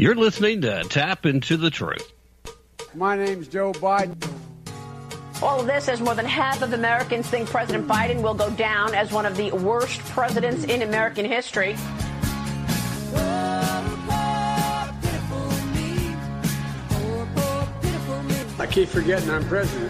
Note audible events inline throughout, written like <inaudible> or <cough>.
You're listening to Tapp Into the Truth. My name's Joe Biden. All of this as more than half of Americans think President Biden will go down as one of the worst presidents in American history. I keep forgetting I'm president.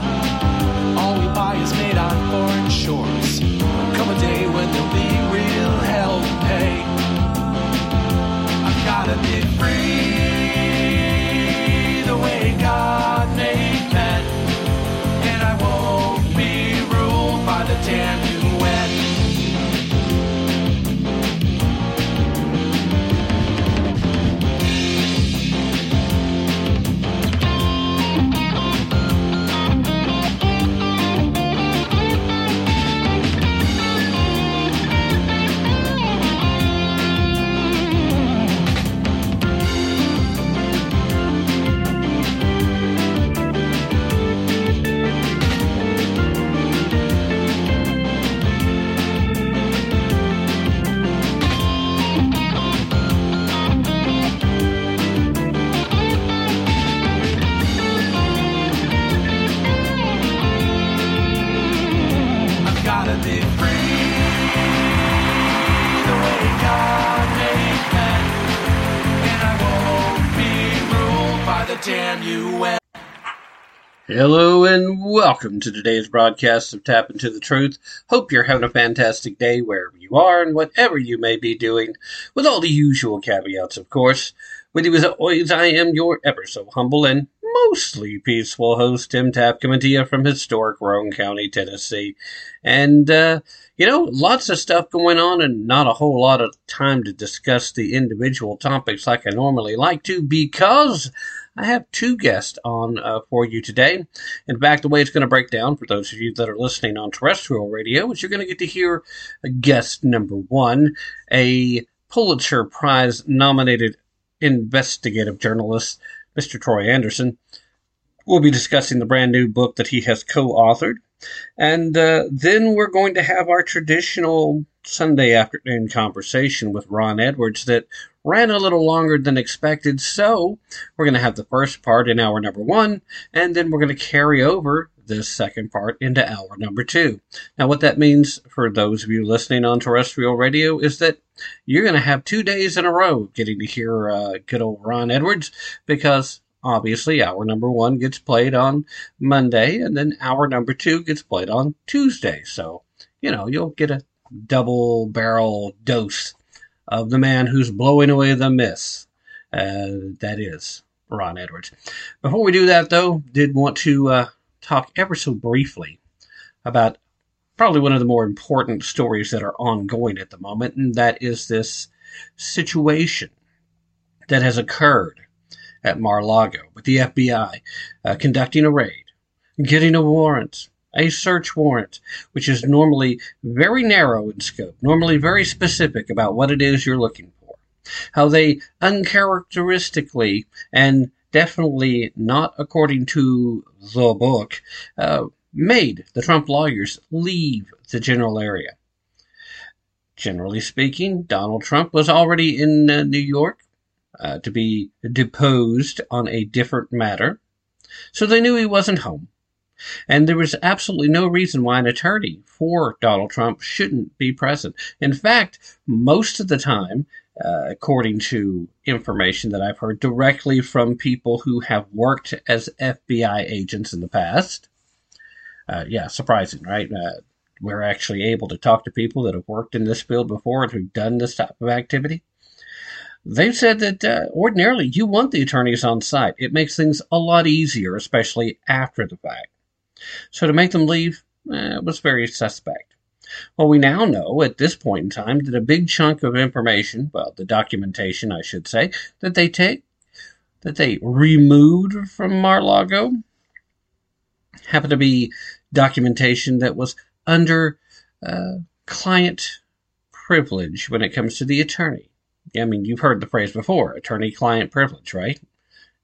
All we buy is made on foreign shores. Come a day when there'll be real hell to pay. I've gotta be free Hello and welcome to today's broadcast of Tapp Into the Truth. Hope you're having a fantastic day wherever you are and whatever you may be doing, with all the usual caveats, of course. With you as always, I am your ever so humble and mostly peaceful host, Tim Tapp, coming to you from historic Roane County, Tennessee. And, uh, you know, lots of stuff going on and not a whole lot of time to discuss the individual topics like I normally like to because I have two guests on uh, for you today. In fact, the way it's going to break down for those of you that are listening on terrestrial radio is you're going to get to hear a guest number one, a Pulitzer Prize nominated investigative journalist, Mr. Troy Anderson. We'll be discussing the brand new book that he has co authored. And uh, then we're going to have our traditional Sunday afternoon conversation with Ron Edwards that ran a little longer than expected. So we're going to have the first part in hour number one, and then we're going to carry over this second part into hour number two. Now, what that means for those of you listening on terrestrial radio is that you're going to have two days in a row getting to hear uh, good old Ron Edwards because obviously hour number one gets played on Monday and then hour number two gets played on Tuesday. So, you know, you'll get a double barrel dose of the man who's blowing away the myths. Uh, that is Ron Edwards. Before we do that, though, did want to uh, talk ever so briefly about probably one of the more important stories that are ongoing at the moment, and that is this situation that has occurred at Mar-a-Lago with the FBI uh, conducting a raid, getting a warrant, a search warrant, which is normally very narrow in scope, normally very specific about what it is you're looking for. How they uncharacteristically and definitely not according to the book, uh, made the Trump lawyers leave the general area. Generally speaking, Donald Trump was already in uh, New York uh, to be deposed on a different matter, so they knew he wasn't home. And there was absolutely no reason why an attorney for Donald Trump shouldn't be present. In fact, most of the time, uh, according to information that I've heard directly from people who have worked as FBI agents in the past, uh, yeah, surprising, right? Uh, we're actually able to talk to people that have worked in this field before and who've done this type of activity. They've said that uh, ordinarily you want the attorneys on site. It makes things a lot easier, especially after the fact. So to make them leave eh, was very suspect. Well, we now know at this point in time that a big chunk of information, well, the documentation, I should say, that they take, that they removed from Mar-a-Lago, happened to be documentation that was under uh, client privilege when it comes to the attorney. I mean, you've heard the phrase before, attorney client privilege, right?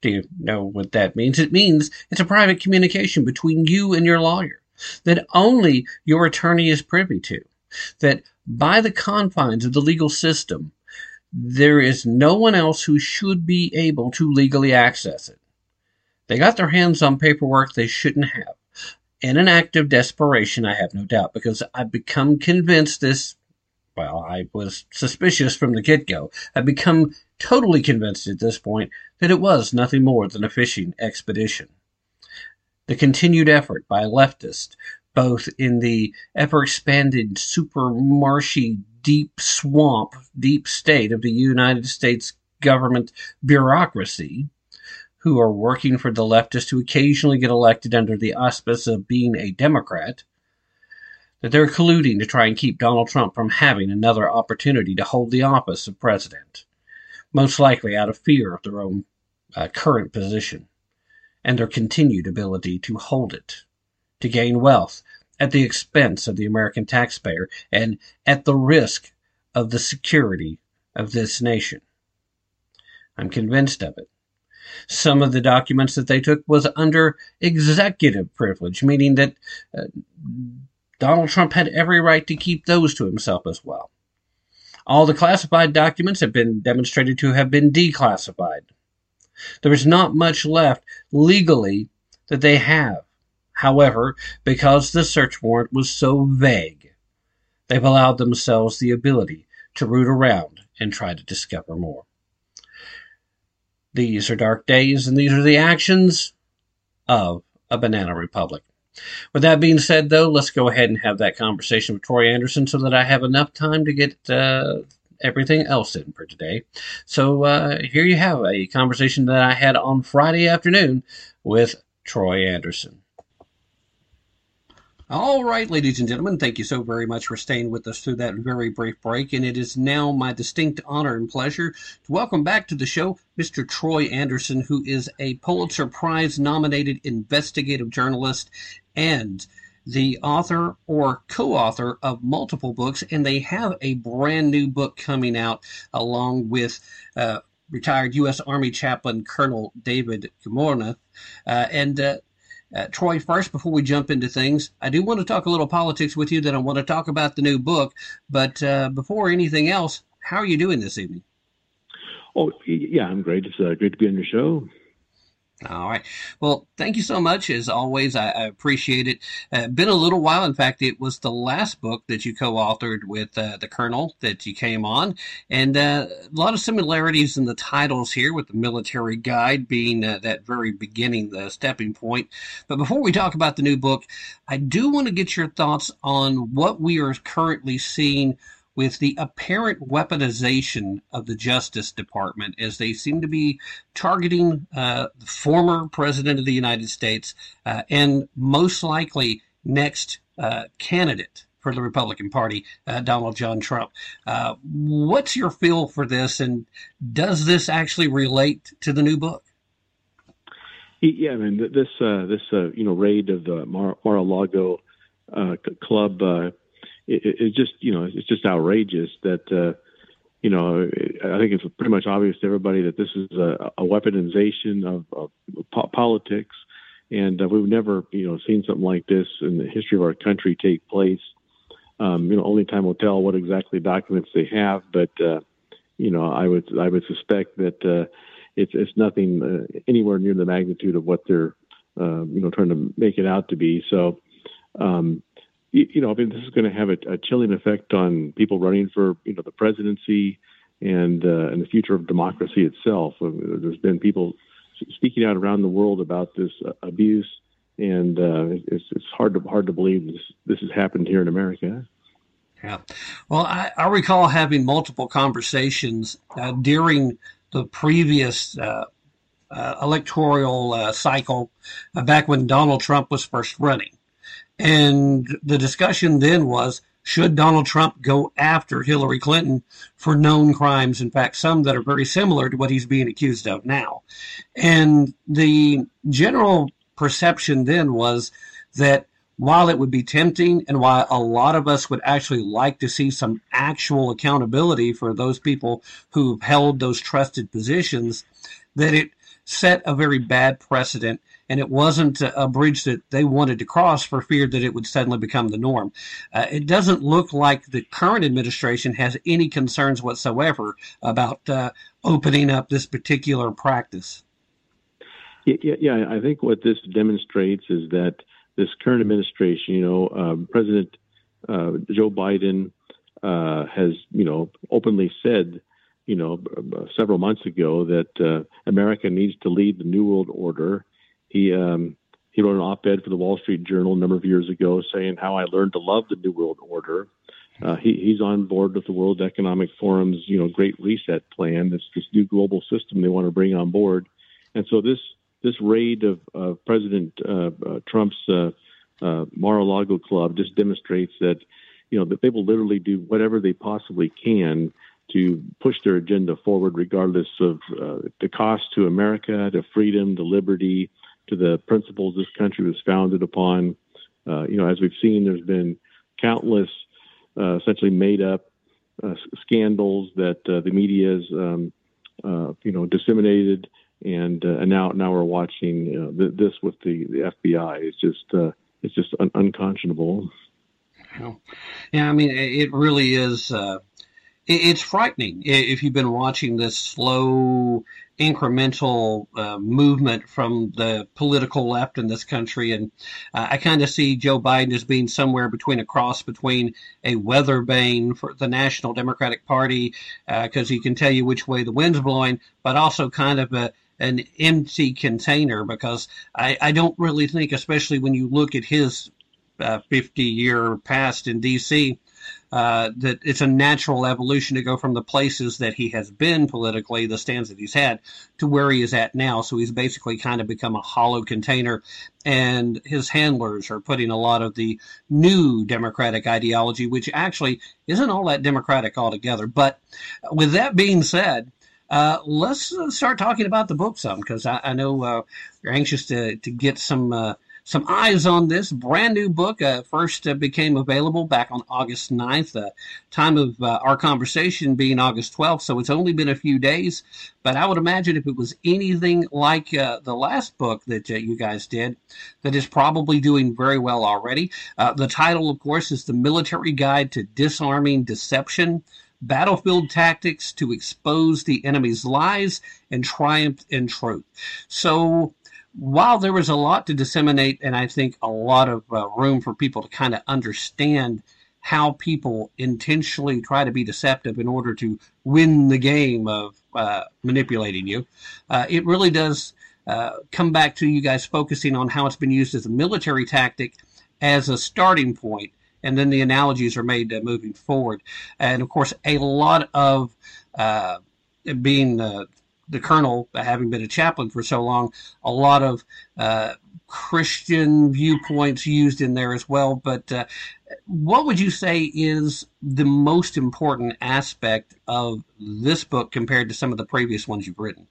Do you know what that means? It means it's a private communication between you and your lawyer that only your attorney is privy to. That by the confines of the legal system, there is no one else who should be able to legally access it. They got their hands on paperwork they shouldn't have. In an act of desperation, I have no doubt, because I've become convinced this well, I was suspicious from the get go. I've become totally convinced at this point that it was nothing more than a fishing expedition. The continued effort by leftists, both in the ever expanded super marshy deep swamp, deep state of the United States government bureaucracy, who are working for the leftists who occasionally get elected under the auspice of being a Democrat, that they're colluding to try and keep Donald Trump from having another opportunity to hold the office of president, most likely out of fear of their own uh, current position and their continued ability to hold it, to gain wealth at the expense of the American taxpayer and at the risk of the security of this nation. I'm convinced of it. Some of the documents that they took was under executive privilege, meaning that uh, Donald Trump had every right to keep those to himself as well. All the classified documents have been demonstrated to have been declassified. There is not much left legally that they have. However, because the search warrant was so vague, they've allowed themselves the ability to root around and try to discover more. These are dark days, and these are the actions of a banana republic. With that being said, though, let's go ahead and have that conversation with Troy Anderson so that I have enough time to get uh, everything else in for today. So uh, here you have a conversation that I had on Friday afternoon with Troy Anderson. All right, ladies and gentlemen, thank you so very much for staying with us through that very brief break. And it is now my distinct honor and pleasure to welcome back to the show Mr. Troy Anderson, who is a Pulitzer Prize nominated investigative journalist and the author or co author of multiple books. And they have a brand new book coming out along with uh, retired U.S. Army chaplain Colonel David Giammona. Uh, and uh, uh, Troy, first, before we jump into things, I do want to talk a little politics with you. Then I want to talk about the new book. But uh, before anything else, how are you doing this evening? Oh, yeah, I'm great. It's uh, great to be on your show. All right. Well, thank you so much. As always, I, I appreciate it. Uh, been a little while. In fact, it was the last book that you co-authored with uh, the Colonel that you came on, and uh, a lot of similarities in the titles here, with the military guide being uh, that very beginning, the stepping point. But before we talk about the new book, I do want to get your thoughts on what we are currently seeing with the apparent weaponization of the Justice Department as they seem to be targeting uh, the former President of the United States uh, and most likely next uh, candidate for the Republican Party, uh, Donald John Trump. Uh, what's your feel for this, and does this actually relate to the new book? Yeah, I mean this uh, this you know raid of the Mar- Mar-a-Lago club it, it just you know it's just outrageous that uh, you know, I think it's pretty much obvious to everybody that this is a, a weaponization of, of po- politics, and uh, we've never, you know, seen something like this in the history of our country take place. Um, you know, only time will tell what exactly documents they have, but uh, you know, I would I would suspect that uh, it's it's nothing uh, anywhere near the magnitude of what they're uh, you know trying to make it out to be. So, um, you, know, I mean, this is going to have a, a, chilling effect on people running for you know the presidency and uh, and the future of democracy itself. Uh, there's been people speaking out around the world about this uh, abuse, and it's it's hard to hard to believe this this has happened here in America. Yeah. Well, I, I recall having multiple conversations uh, during the previous uh, uh, electoral uh, cycle uh, back when Donald Trump was first running. And the discussion then was should Donald Trump go after Hillary Clinton for known crimes? In fact, some that are very similar to what he's being accused of now. And the general perception then was that while it would be tempting and while a lot of us would actually like to see some actual accountability for those people who've held those trusted positions, that it set a very bad precedent and it wasn't a bridge that they wanted to cross for fear that it would suddenly become the norm. Uh, it doesn't look like the current administration has any concerns whatsoever about uh, opening up this particular practice. Yeah, yeah, I think what this demonstrates is that this current administration, you know, um, President uh, Joe Biden uh, has, you know, openly said, you know, several months ago that uh, America needs to lead the New World Order. He um, he wrote an op-ed for the Wall Street Journal a number of years ago saying how I learned to love the New World Order. Uh, he, he's on board with the World Economic Forum's, you know, Great Reset plan. This this new global system they want to bring on board, and so this this raid of, of President uh, uh, Trump's uh, uh, Mar-a-Lago club just demonstrates that you know that they will literally do whatever they possibly can to push their agenda forward, regardless of uh, the cost to America, to freedom, to liberty, to the principles this country was founded upon. Uh, you know, as we've seen, there's been countless uh, essentially made up uh, scandals that uh, the media has, um, uh, you know, disseminated and uh, and now now we're watching th- this with the, the FBI. It's just it's just un- unconscionable. Yeah, I mean, it really is. It, it's frightening if you've been watching this slow, incremental uh, movement from the political left in this country, and uh, I kind of see Joe Biden as being somewhere between a cross between a weather vane for the National Democratic Party, because uh, he can tell you which way the wind's blowing, but also kind of a an empty container because I, I don't really think, especially when you look at his uh, 50 year past in D.C., uh, that it's a natural evolution to go from the places that he has been politically, the stands that he's had, to where he is at now. So he's basically kind of become a hollow container, and his handlers are putting a lot of the new democratic ideology, which actually isn't all that democratic altogether. But with that being said, uh, let's start talking about the book some because I, I, know uh, you're anxious to, to get some uh, some eyes on this brand new book. Uh, first uh, became available back on August 9th, uh, time of uh, our conversation being August 12th, so it's only been a few days. But I would imagine if it was anything like uh, the last book that you guys did, that is probably doing very well already. the title, of course, is The Military Guide to Disarming Deception battlefield tactics to expose the enemy's lies and triumph in truth. So, while there was a lot to disseminate, and I think a lot of uh, room for people to kind of understand how people intentionally try to be deceptive in order to win the game of uh, manipulating you, uh, it really does uh, come back to you guys focusing on how it's been used as a military tactic as a starting point and then the analogies are made uh, moving forward. And of course, a lot of uh, being uh, the colonel, having been a chaplain for so long, a lot of uh, Christian viewpoints used in there as well. But uh, what would you say is the most important aspect of this book compared to some of the previous ones you've written?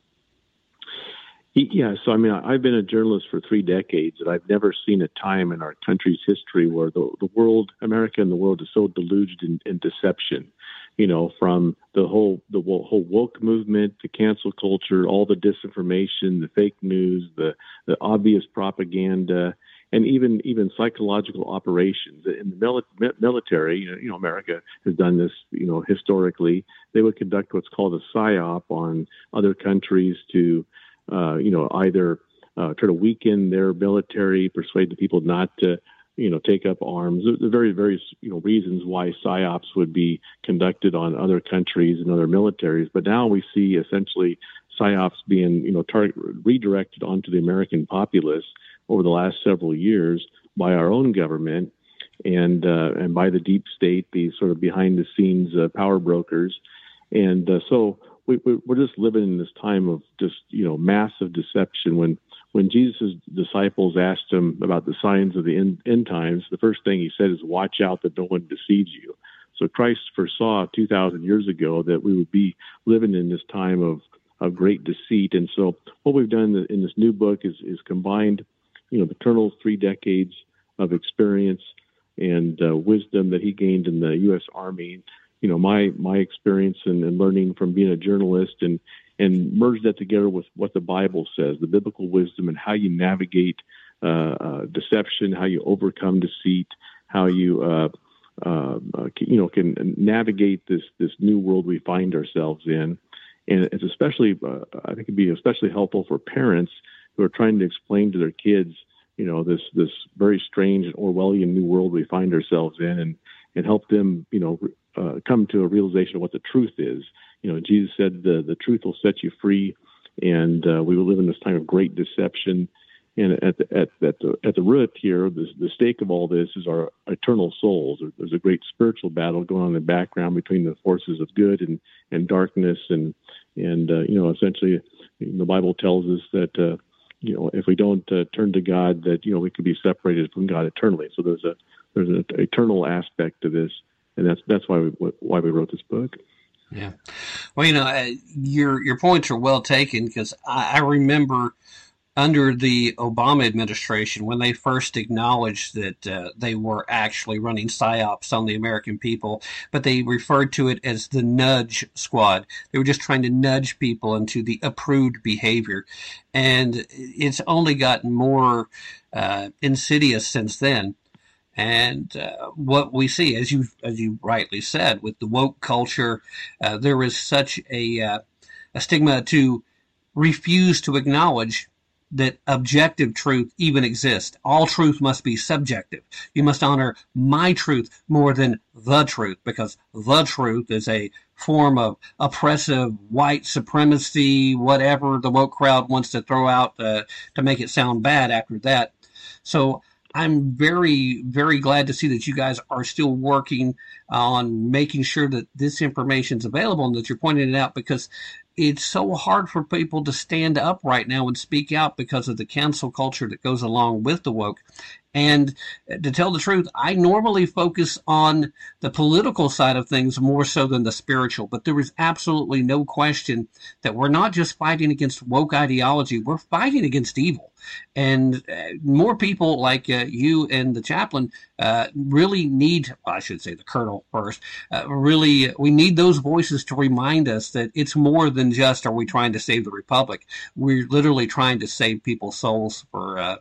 Yeah, so I mean, I've been a journalist for three decades, and I've never seen a time in our country's history where the, the world, America and the world, is so deluged in, in deception. You know, from the whole the whole woke movement, the cancel culture, all the disinformation, the fake news, the the obvious propaganda, and even even psychological operations in the military. You know, America has done this. You know, historically, they would conduct what's called a psyop on other countries to, uh, you know, either uh, try to weaken their military, persuade the people not to you know, take up arms. The are very, very, you know, reasons why psyops would be conducted on other countries and other militaries. But now we see essentially psyops being, you know, tar- redirected onto the American populace over the last several years by our own government and uh, and by the deep state, these sort of behind the scenes uh, power brokers. And uh, so we, we're just living in this time of just, you know, massive deception when when Jesus' disciples asked him about the signs of the end, end, times, the first thing he said is, Watch out that no one deceives you. So Christ foresaw 2,000 years ago that we would be living in this time of, of great deceit. And so what we've done in, this new book is, is combined, you know, the Colonel's three decades of experience and uh, wisdom that he gained in the U.S. Army. You know, my my experience and, and learning from being a journalist and and merge that together with what the Bible says, the biblical wisdom, and how you navigate uh, uh, deception, how you overcome deceit, how you uh, uh, you know can navigate this this new world we find ourselves in. And it's especially, I think, it'd be especially helpful for parents who are trying to explain to their kids, you know, this this very strange and Orwellian new world we find ourselves in, and and help them, you know, come to a realization of what the truth is you know, Jesus said the the truth will set you free, and uh, we will live in this time of great deception. And at the at, at the at the root here, the, the stake of all this is our eternal souls. There's a great spiritual battle going on in the background between the forces of good and and darkness, and and uh, you know, essentially, the Bible tells us that. Uh, you know, if we don't uh, turn to God, that you know we could be separated from God eternally. So there's a there's an eternal aspect to this, and that's that's why we why we wrote this book. Yeah. Well, you know, uh, your your points are well taken because I, I, remember under the Obama administration when they first acknowledged that uh, they were actually running psyops on the American people, but they referred to it as the nudge squad. They were just trying to nudge people into the approved behavior, and it's only gotten more uh, insidious since then. And uh, what we see, as you as you rightly said, with the woke culture, uh, there is such a uh, a stigma to refuse to acknowledge that objective truth even exists. All truth must be subjective. You must honor my truth more than the truth because the truth is a form of oppressive white supremacy, whatever the woke crowd wants to throw out uh, to make it sound bad after that. So I'm very, very glad to see that you guys are still working on making sure that this information is available and that you're pointing it out because it's so hard for people to stand up right now and speak out because of the cancel culture that goes along with the woke. And to tell the truth, I normally focus on the political side of things more so than the spiritual. But there is absolutely no question that we're not just fighting against woke ideology, we're fighting against evil. And uh, more people like uh, you and the chaplain uh, really need, I should say the colonel first, uh, really, we need those voices to remind us that it's more than just are we trying to save the republic. We're literally trying to save people's souls for uh,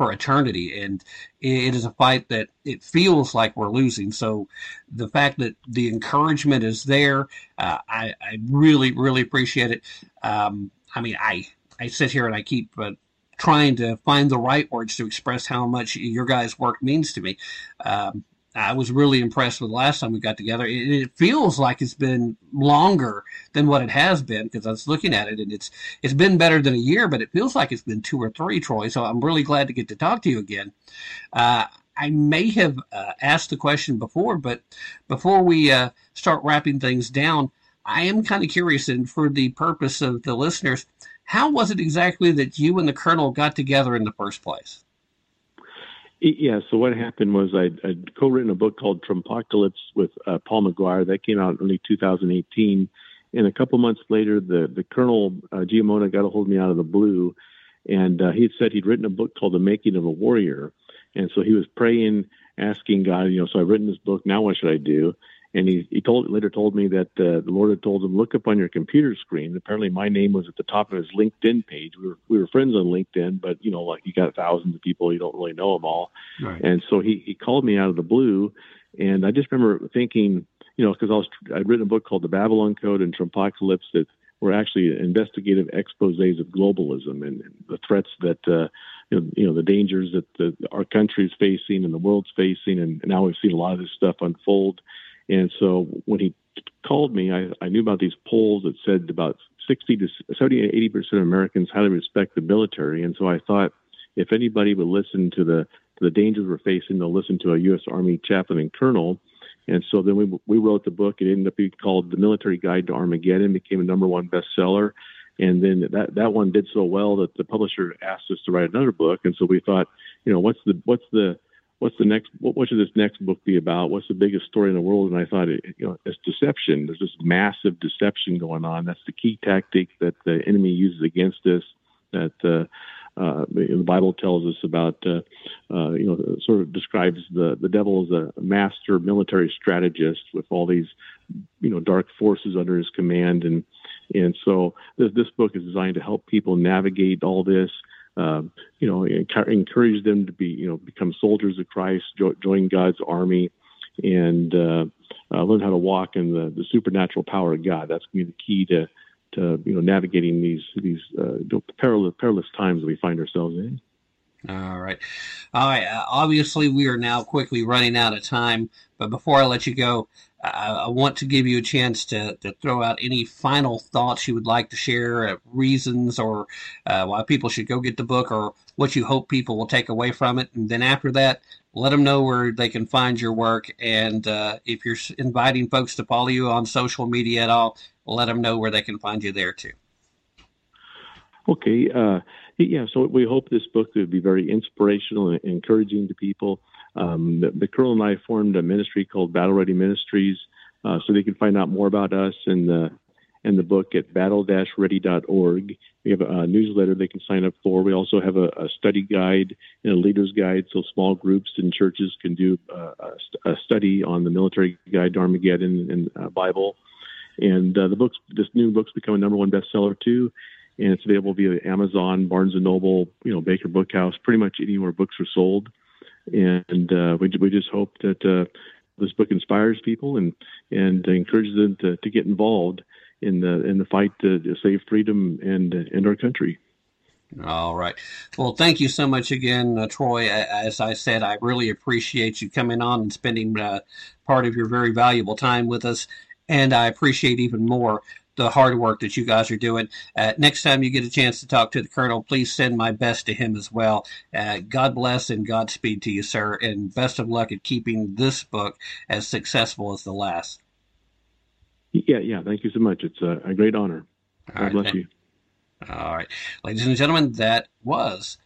for eternity. And it is a fight that it feels like we're losing. So the fact that the encouragement is there, uh, I, I, really, really appreciate it. Um, I mean, I, I sit here and I keep uh, trying to find the right words to express how much your guys' work means to me. Um, I was really impressed with the last time we got together. It, it, feels like it's been longer than what it has been because I was looking at it and it's it's been better than a year, but it feels like it's been two or three, Troy. So I'm really glad to get to talk to you again. Uh, I may have uh, asked the question before, but before we uh, start wrapping things down, I am kind of curious, and for the purpose of the listeners, how was it exactly that you and the colonel got together in the first place? Yeah, so what happened was I'd, I'd co-written a book called Trumpocalypse with uh, Paul McGuire. That came out in early 2018. And a couple months later, the, the Colonel uh, Giammona got a hold of me out of the blue. And uh, he had said he'd written a book called The Making of a Warrior. And so he was praying, asking God, you know, so I've written this book. Now what should I do? And he he told later told me that uh, the Lord had told him look up on your computer screen. Apparently, my name was at the top of his LinkedIn page. We were we were friends on LinkedIn, but you know, like you got thousands of people, you don't really know them all. Right. And so he he called me out of the blue, and I just remember thinking, you know, because I was I'd written a book called The Babylon Code and Trumpocalypse that were actually investigative exposés of globalism and, and the threats that. Uh, you know, you know the dangers that the, our country is facing and the world's facing, and now we've seen a lot of this stuff unfold and so when he called me, I, I knew about these polls that said about 60 to 70 to 80 percent of Americans highly respect the military. And so I thought, if anybody would listen to the to the dangers we're facing, they'll listen to a U.S. Army chaplain and colonel. And so then we we wrote the book. It ended up being called The Military Guide to Armageddon. Became a number one bestseller. And then that that one did so well that the publisher asked us to write another book. And so we thought, you know, what's the what's the what's the next what, what should this next book be about? What's the biggest story in the world? And i thought it, you know it's deception. There's this massive deception going on. That's the key tactic that the enemy uses against us that uh, uh, the Bible tells us about, uh, uh, you know, sort of describes the, the devil as a master military strategist with all these, you know, dark forces under his command. And, and so this, this book is designed to help people navigate all this, um, you know, encourage them to be, you know, become soldiers of Christ, jo- join God's army, and uh, uh, learn how to walk in the, the supernatural power of God. That's going to be the key to, to you know, navigating these these uh, perilous perilous times we find ourselves in. All right. All right. Uh, obviously, we are now quickly running out of time. But before I let you go, I want to give you a chance to, to throw out any final thoughts you would like to share, uh, reasons or uh, why people should go get the book, or what you hope people will take away from it. And then after that, let them know where they can find your work. And uh, if you're inviting folks to follow you on social media at all, let them know where they can find you there too. Okay. Yeah, so we hope this book would be very inspirational and encouraging to people. Um, the, the Colonel and I formed a ministry called Battle Ready Ministries, uh, so they can find out more about us and the and the book at battle-ready.org. We have a, newsletter they can sign up for. We also have a, a, study guide and a leader's guide, so small groups and churches can do uh, a, a, study on the military guide Armageddon and uh, Bible. And uh, the books, this new book's become a number one bestseller too and it's available via Amazon, Barnes and Noble, you know, Baker Bookhouse, pretty much anywhere books are sold. And uh, we we just hope that uh, this book inspires people and and encourages them to, to get involved in the in the fight to, to save freedom and and our country. All right. Well, thank you so much again, uh, Troy. As I said, I really appreciate you coming on and spending uh, part of your very valuable time with us. And I appreciate even more the hard work that you guys are doing. Uh, next time you get a chance to talk to the colonel, please send my best to him as well. Uh, God bless and Godspeed to you, sir, and best of luck at keeping this book as successful as the last. Yeah, yeah. Thank you so much. It's a, a great honor. God right, bless you. All right, ladies and gentlemen, that was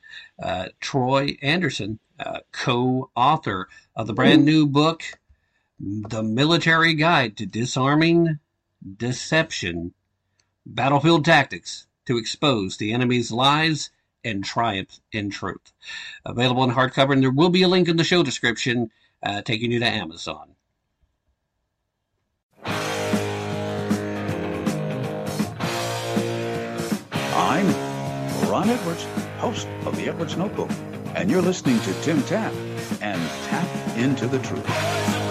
uh, Troy Anderson, uh, co-author of the brand new book, "The Military Guide to Disarming deception, battlefield tactics to expose the enemy's lies and triumph in truth. Available in hardcover, and there will be a link in the show description uh, taking you to Amazon. I'm Ron Edwards, host of the Edwards Notebook, and you're listening to Tim Tapp and Tapp into the Truth.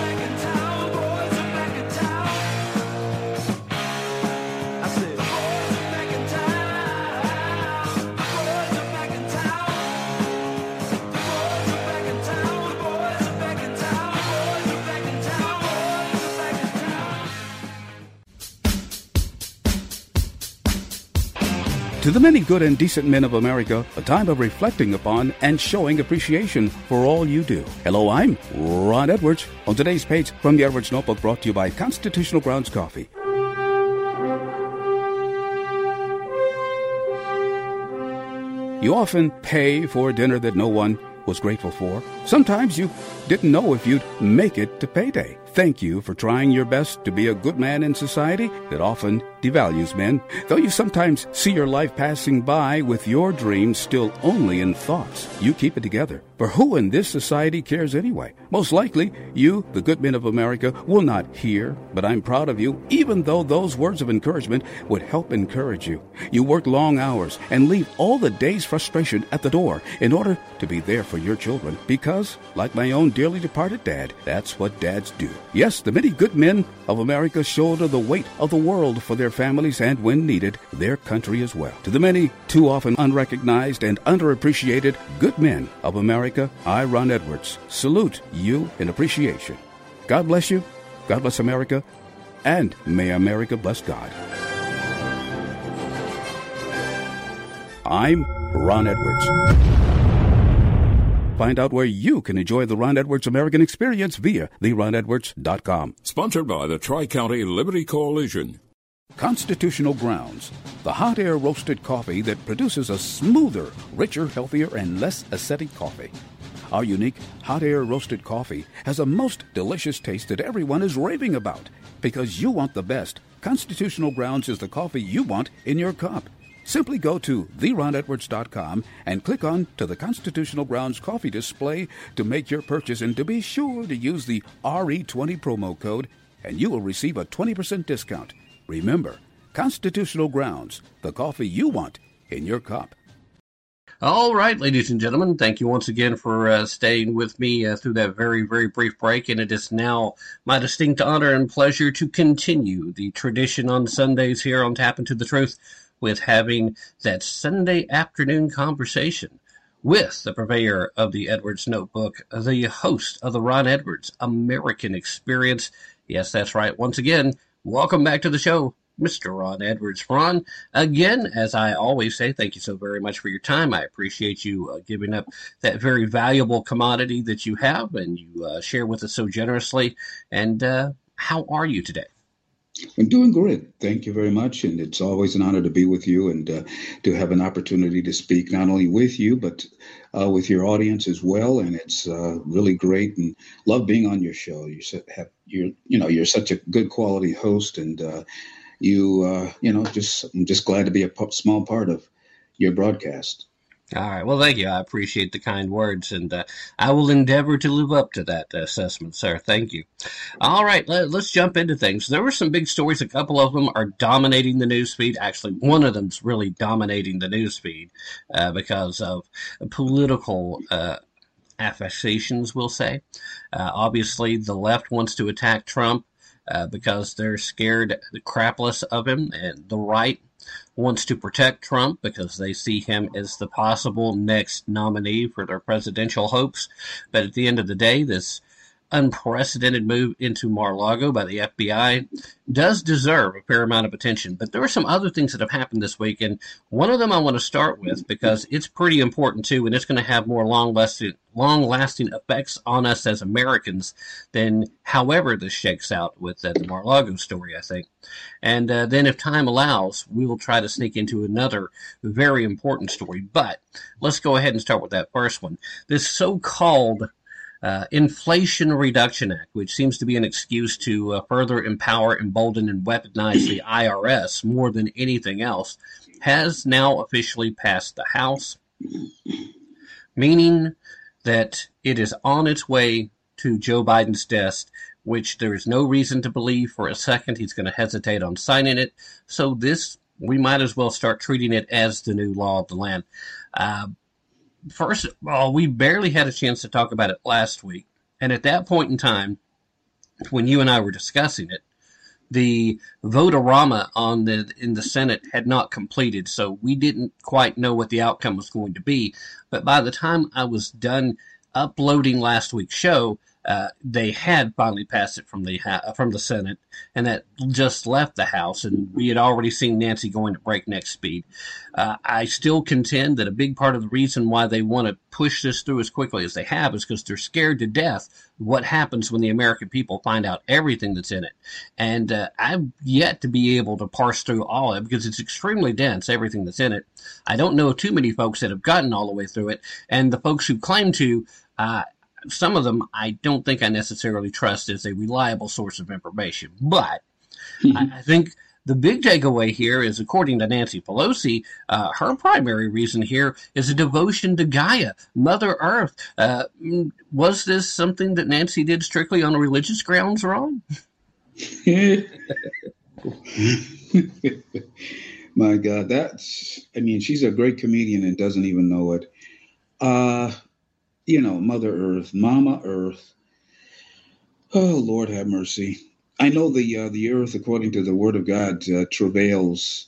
To the many good and decent men of America, a time of reflecting upon and showing appreciation for all you do. Hello, I'm Ron Edwards. On today's page from the Edwards Notebook brought to you by Constitutional Grounds Coffee. You often pay for a dinner that no one was grateful for. Sometimes you didn't know if you'd make it to payday. thank you for trying your best to be a good man in society that often devalues men. Though you sometimes see your life passing by with your dreams still only in thoughts, you keep it together. For who in this society cares anyway? Most likely, you, the good men of America, will not hear, but I'm proud of you, even though those words of encouragement would help encourage you. You work long hours and leave all the day's frustration at the door in order to be there for your children, because, like my own dearly departed dad, that's what dads do. Yes, the many good men of America shoulder the weight of the world for their families and, when needed, their country as well. To the many, too often unrecognized and underappreciated good men of America, I, Ron Edwards, salute you in appreciation. God bless you, God bless America, and may America bless God. I'm Ron Edwards. Find out where you can enjoy the Ron Edwards American experience via theronedwards.com. Sponsored by the Tri County Liberty Coalition. Constitutional Grounds, the hot air roasted coffee that produces a smoother, richer, healthier, and less acidic coffee. Our unique hot air roasted coffee has a most delicious taste that everyone is raving about. Because you want the best, Constitutional Grounds is the coffee you want in your cup. Simply go to theronedwards.com and click on to the Constitutional Grounds coffee display to make your purchase and to be sure to use the RE20 promo code and you will receive a 20% discount. Remember, Constitutional Grounds, the coffee you want in your cup. All right, ladies and gentlemen, thank you once again for uh, staying with me uh, through that very, very brief break. And it is now my distinct honor and pleasure to continue the tradition on Sundays here on Tapp Into the Truth with having that Sunday afternoon conversation with the purveyor of the Edwards Notebook, the host of the Ron Edwards American Experience. Yes, that's right. Once again, welcome back to the show, Mr. Ron Edwards. Ron, again, as I always say, thank you so very much for your time. I appreciate you uh, giving up that very valuable commodity that you have and you uh, share with us so generously. And uh, how are you today? I'm doing great. Thank you very much. And it's always an honor to be with you and uh, to have an opportunity to speak not only with you, but uh, with your audience as well. And it's uh, really great and love being on your show. You have, you're, you know, you're such a good quality host and uh, you, uh, you know, just, I'm just glad to be a small part of your broadcast. All right. Well, thank you. I appreciate the kind words, and uh, I will endeavor to live up to that assessment, sir. Thank you. All right. Let, us jump into things. There were some big stories. A couple of them are dominating the news feed. Actually, one of them's really dominating the news feed uh, because of political uh, affectations, we'll say. Uh, obviously, the left wants to attack Trump uh, because they're scared crapless of him, and the right wants to protect Trump because they see him as the possible next nominee for their presidential hopes. But at the end of the day, this unprecedented move into Mar-a-Lago by the FBI does deserve a fair amount of attention. But there are some other things that have happened this week, and one of them I want to start with because it's pretty important too, and it's going to have more long-lasting, long-lasting effects on us as Americans than however this shakes out with uh, the Mar-a-Lago story, I think. And uh, then, if time allows, we will try to sneak into another very important story. But let's go ahead and start with that first one. This so-called uh, Inflation Reduction Act, which seems to be an excuse to uh, further empower, embolden, and weaponize the IRS more than anything else, has now officially passed the House, meaning that it is on its way to Joe Biden's desk, which there is no reason to believe for a second he's going to hesitate on signing it. So this, we might as well start treating it as the new law of the land. Uh, first of all, we barely had a chance to talk about it last week. And at that point in time, when you and I were discussing it, the vote-a-rama on the in the Senate had not completed, so we didn't quite know what the outcome was going to be. But by the time I was done uploading last week's show, uh, they had finally passed it from the from the Senate, and that just left the House, and we had already seen Nancy going at breakneck speed. Uh, I still contend that a big part of the reason why they want to push this through as quickly as they have is because they're scared to death what happens when the American people find out everything that's in it. And uh, I've yet to be able to parse through all of it because it's extremely dense, everything that's in it. I don't know too many folks that have gotten all the way through it, and the folks who claim to, uh, some of them I don't think I necessarily trust as a reliable source of information. But mm-hmm. I, I, think the big takeaway here is, according to Nancy Pelosi, uh, her primary reason here is a devotion to Gaia, Mother Earth. Uh, was this something that Nancy did strictly on religious grounds wrong? <laughs> My God, that's, I mean, she's a great comedian and doesn't even know it. Uh, you know, Mother Earth, Mama Earth. Oh, Lord have mercy. I know the uh, the earth, according to the Word of God, uh, travails,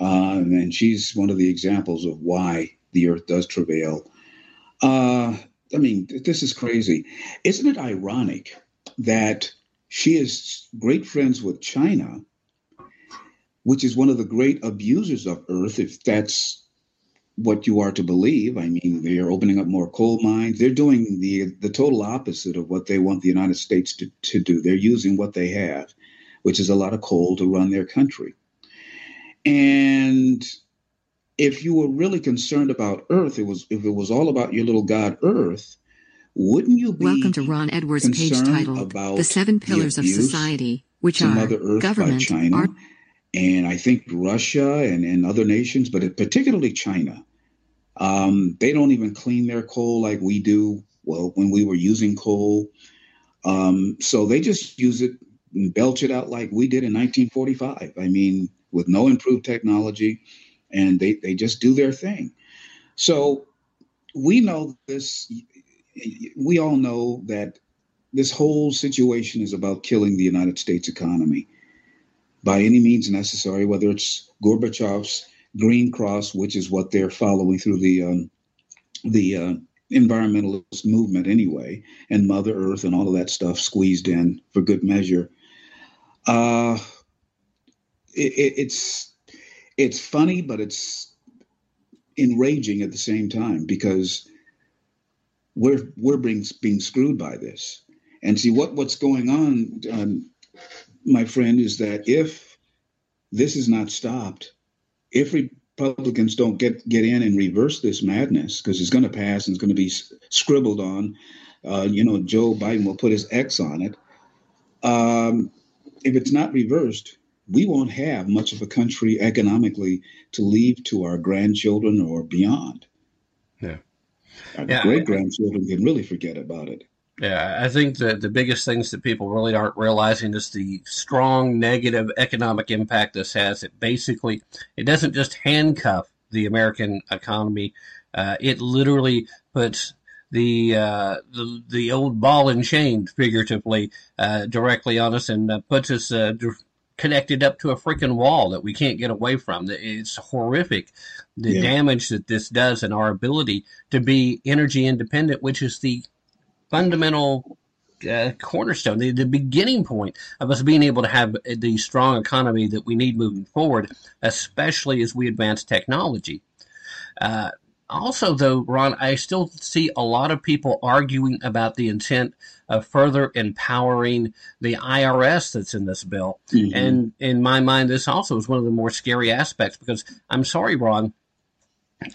uh, and she's one of the examples of why the earth does travail. Uh, I mean, this is crazy. Isn't it ironic that she is great friends with China, which is one of the great abusers of Earth, if that's what you are to believe. I mean, they are opening up more coal mines. They're doing the the total opposite of what they want the United States to, to do. They're using what they have, which is a lot of coal to run their country. And if you were really concerned about Earth, it was if it was all about your little god Earth, wouldn't you be Welcome to Ron Edwards' page titled The Seven Pillars of Society, which are Mother Earth government, by China, art, and I think Russia and, and other nations, but particularly China. Um, they don't even clean their coal like we do. Well, when we were using coal, um, so they just use it and belch it out like we did in 1945. I mean, with no improved technology, and they they just do their thing. So we know this. We all know that this whole situation is about killing the United States economy by any means necessary, whether it's Gorbachev's Green Cross, which is what they're following through the um, the uh, environmentalist movement anyway, and Mother Earth and all of that stuff squeezed in for good measure. Uh, it, it, it's it's funny, but it's enraging at the same time because we're we're being being screwed by this. And see what what's going on. Um, my friend, is that if this is not stopped, if Republicans don't get get in and reverse this madness, because it's going to pass and it's going to be scribbled on, uh, you know, Joe Biden will put his X on it. Um, if it's not reversed, we won't have much of a country economically to leave to our grandchildren or beyond. Yeah. Our yeah, great grandchildren can really forget about it. Yeah, I think that the biggest things that people really aren't realizing is the strong negative economic impact this has. It basically it doesn't just handcuff the American economy; uh, it literally puts the, uh, the the old ball and chain, figuratively, uh, directly on us and uh, puts us uh, connected up to a freaking wall that we can't get away from. It's horrific the yeah. damage that this does and our ability to be energy independent, which is the fundamental uh, cornerstone, the, the beginning point of us being able to have the strong economy that we need moving forward, especially as we advance technology. Uh, also, though, Ron, I still see a lot of people arguing about the intent of further empowering the IRS that's in this bill. Mm-hmm. And in my mind, this also is one of the more scary aspects because I'm sorry, Ron.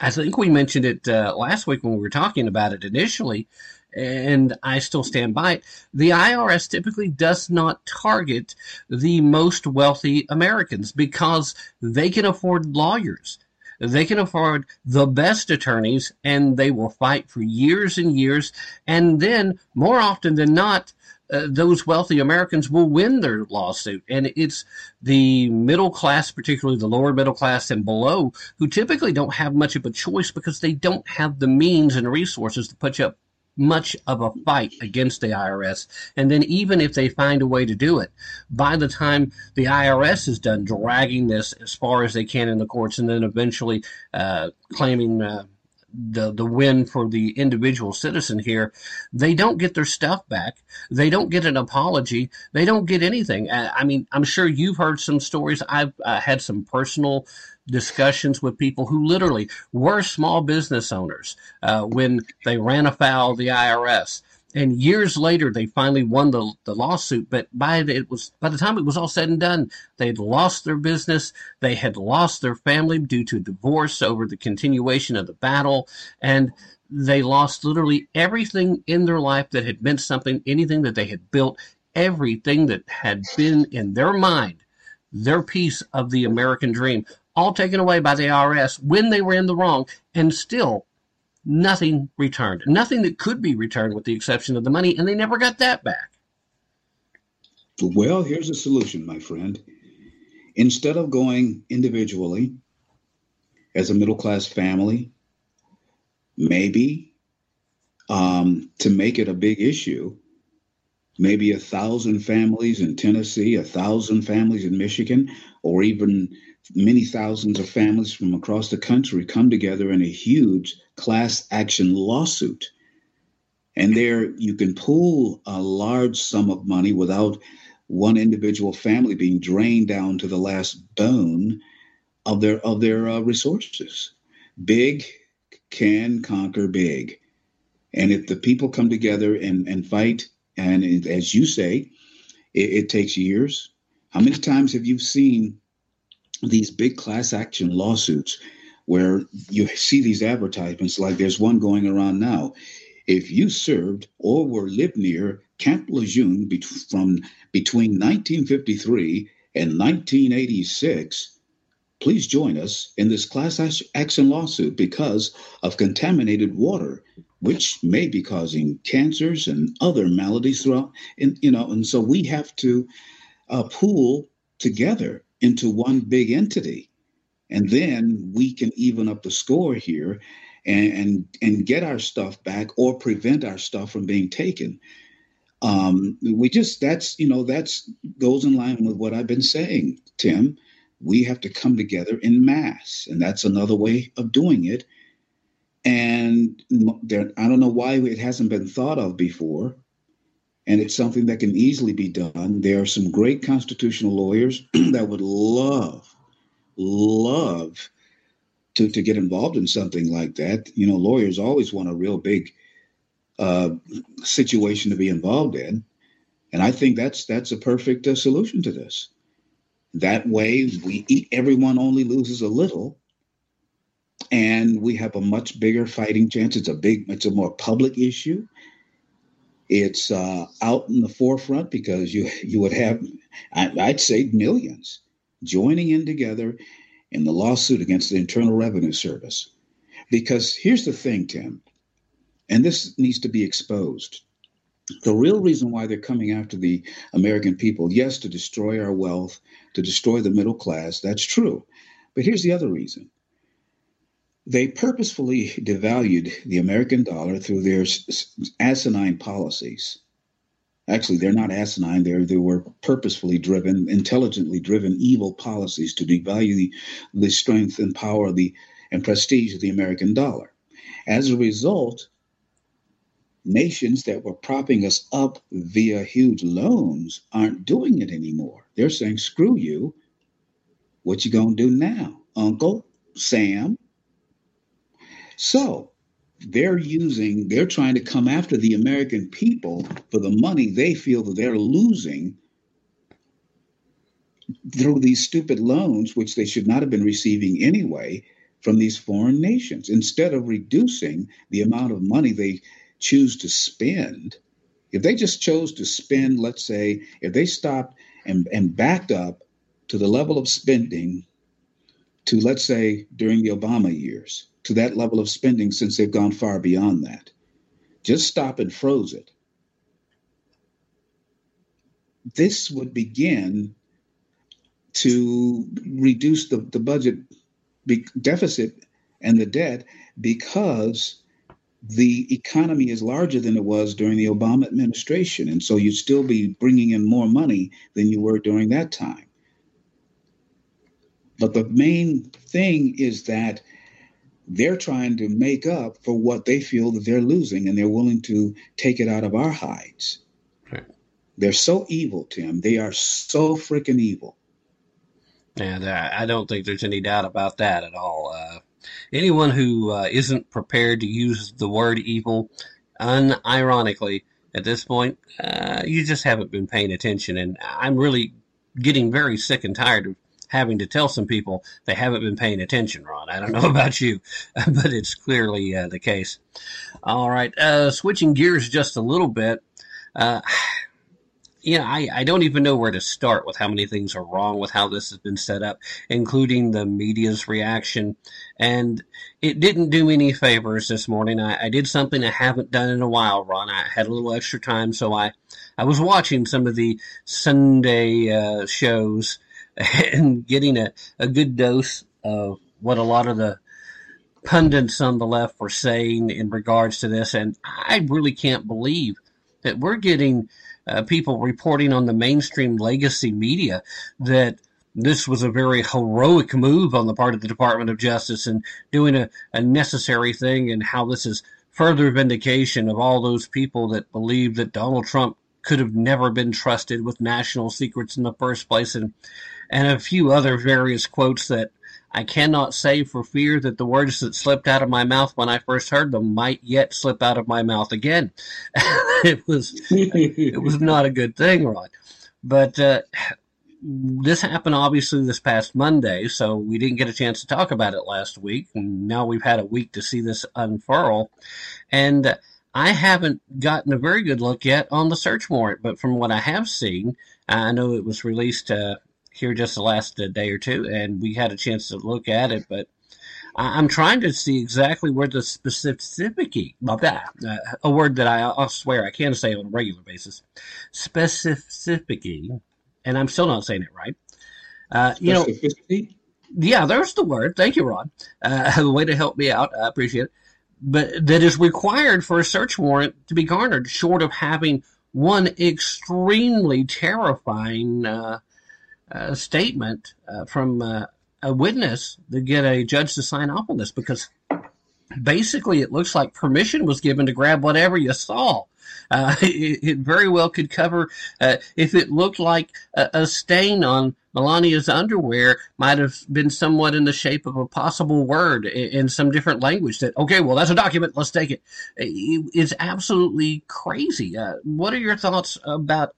I think we mentioned it uh, last week when we were talking about it initially and I still stand by it. The IRS typically does not target the most wealthy Americans because they can afford lawyers. They can afford the best attorneys and they will fight for years and years. And then, more often than not, uh, those wealthy Americans will win their lawsuit. And it's the middle class, particularly the lower middle class and below, who typically don't have much of a choice because they don't have the means and resources to put up much of a fight against the IRS. And then even if they find a way to do it, by the time the IRS is done dragging this as far as they can in the courts and then eventually uh, claiming uh, the the win for the individual citizen here, they don't get their stuff back. They don't get an apology. They don't get anything. I mean, I'm sure you've heard some stories. I've uh, had some personal discussions with people who literally were small business owners uh, when they ran afoul of the IRS. And years later, they finally won the, the lawsuit. But by the, it was by the time it was all said and done, they had lost their business. They had lost their family due to divorce over the continuation of the battle, and they lost literally everything in their life that had meant something, anything that they had built, everything that had been in their mind, their piece of the American dream, all taken away by the IRS when they were in the wrong, and still nothing returned. Nothing that could be returned with the exception of the money, and they never got that back. Well, here's a solution, my friend. Instead of going individually as a middle class family, maybe um, to make it a big issue, maybe a thousand families in Tennessee, a thousand families in Michigan, or even many thousands of families from across the country come together in a huge class action lawsuit. And there you can pool a large sum of money without one individual family being drained down to the last bone of their of their uh, resources. Big can conquer big. And if the people come together and, and fight, and it, as you say, it, it takes years. How many times have you seen these big class action lawsuits where you see these advertisements like there's one going around now. If you served or were lived near Camp Lejeune be- from between 1953 and 1986, please join us in this class action lawsuit because of contaminated water, which may be causing cancers and other maladies throughout. And you know, and so we have to uh, pool together into one big entity. And then we can even up the score here and, and, and get our stuff back or prevent our stuff from being taken. Um, we just, that's, you know, that's goes in line with what I've been saying, Tim. We have to come together in mass, and that's another way of doing it. And there, I don't know why it hasn't been thought of before and it's something that can easily be done. There are some great constitutional lawyers <clears throat> that would love, love to, to get involved in something like that. You know, lawyers always want a real big uh, situation to be involved in, and I think that's that's a perfect uh, solution to this. That way, we eat, everyone only loses a little, and we have a much bigger fighting chance. It's a big, it's a more public issue it's uh, out in the forefront because you <laughs> you would have, I'd say, millions joining in together in the lawsuit against the Internal Revenue Service. Because here's the thing, Tim, and this needs to be exposed. The real reason why they're coming after the American people, yes, to destroy our wealth, to destroy the middle class, that's true. But here's the other reason they purposefully devalued the American dollar through their asinine policies. Actually, they're not asinine. They're, they were purposefully driven, intelligently driven, evil policies to devalue the, the strength and power the, and prestige of the American dollar. As a result, nations that were propping us up via huge loans aren't doing it anymore. They're saying, screw you. What you gonna do now, Uncle Sam? So they're using, they're trying to come after the American people for the money they feel that they're losing through these stupid loans, which they should not have been receiving anyway from these foreign nations. Instead of reducing the amount of money they choose to spend, if they just chose to spend, let's say, if they stopped and, and backed up to the level of spending to, let's say, during the Obama years, to that level of spending since they've gone far beyond that. Just stop and froze it. This would begin to reduce the, the budget be- deficit and the debt because the economy is larger than it was during the Obama administration. And so you'd still be bringing in more money than you were during that time. But the main thing is that they're trying to make up for what they feel that they're losing and they're willing to take it out of our hides. Right. They're so evil, Tim. They are so freaking evil. And uh, I don't think there's any doubt about that at all. Uh, anyone who uh, not prepared to use the word evil, unironically, at this point, uh, you just haven't been paying attention. And I'm really getting very sick and tired of having to tell some people they haven't been paying attention, Ron. I don't <laughs> know about you, <laughs> but it's clearly uh, the case. All right, uh, switching gears just a little bit. Uh, <sighs> yeah, I, I don't even know where to start with how many things are wrong with how this has been set up, including the media's reaction. And it didn't do any favors this morning. I, I did something I haven't done in a while, Ron. I had a little extra time, so I, I was watching some of the Sunday uh, shows <laughs> and getting a, a good dose of what a lot of the pundits on the left were saying in regards to this. And I really can't believe that we're getting – uh, people reporting on the mainstream legacy media that this was a very heroic move on the part of the Department of Justice and doing a, a necessary thing, and how this is further vindication of all those people that believe that Donald Trump could have never been trusted with national secrets in the first place, and and a few other various quotes that I cannot say for fear that the words that slipped out of my mouth when I first heard them might yet slip out of my mouth again. <laughs> it was it was not a good thing, Rod. But uh, this happened obviously this past Monday, so we didn't get a chance to talk about it last week. Now we've had a week to see this unfurl, and I haven't gotten a very good look yet on the search warrant. But from what I have seen, I know it was released uh, here just the last uh, day or two, and we had a chance to look at it. But I'm trying to see exactly where the specific, uh, a word that I, I swear I can't say on a regular basis, specific, and I'm still not saying it right. Uh, you know, yeah, there's the word. Thank you, Rod. Uh, <laughs> a way to help me out. I appreciate it. But that is required for a search warrant to be garnered, short of having one extremely terrifying uh, a statement uh, from uh, a witness to get a judge to sign off on this because basically it looks like permission was given to grab whatever you saw. Uh, <laughs> it, it, very well could cover uh, if it looked like a, a, stain on Melania's underwear might have been somewhat in the shape of a possible word in, some different language that okay well that's a document. Let's take it, it it's absolutely crazy. Uh, what are your thoughts about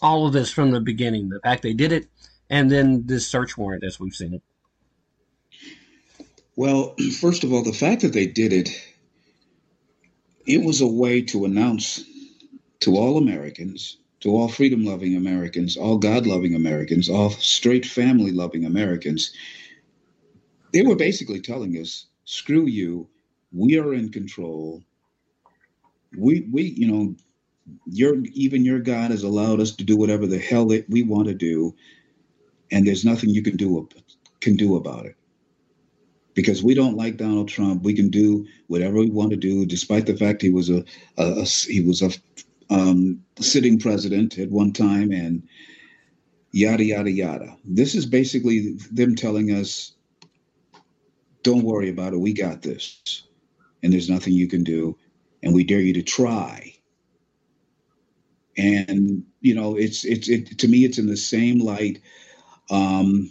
all of this from the beginning the fact they did it and then this search warrant as we've seen it? Well, <clears throat> first of all, the fact that they did it, it was a way to announce to all Americans, to all freedom loving Americans, all God loving Americans, all straight family loving Americans, they were basically telling us, screw you, we are in control. We, we, you know, your even your God has allowed us to do whatever the hell that we want to do and there's nothing you can do can do about it because we don't like Donald Trump. We can do whatever we want to do, despite the fact he was a, a, a he was a um, sitting president at one time, and yada yada yada. This is basically them telling us, "Don't worry about it. We got this, and there's nothing you can do, and we dare you to try." And you know, it's it's it to me, it's in the same light um,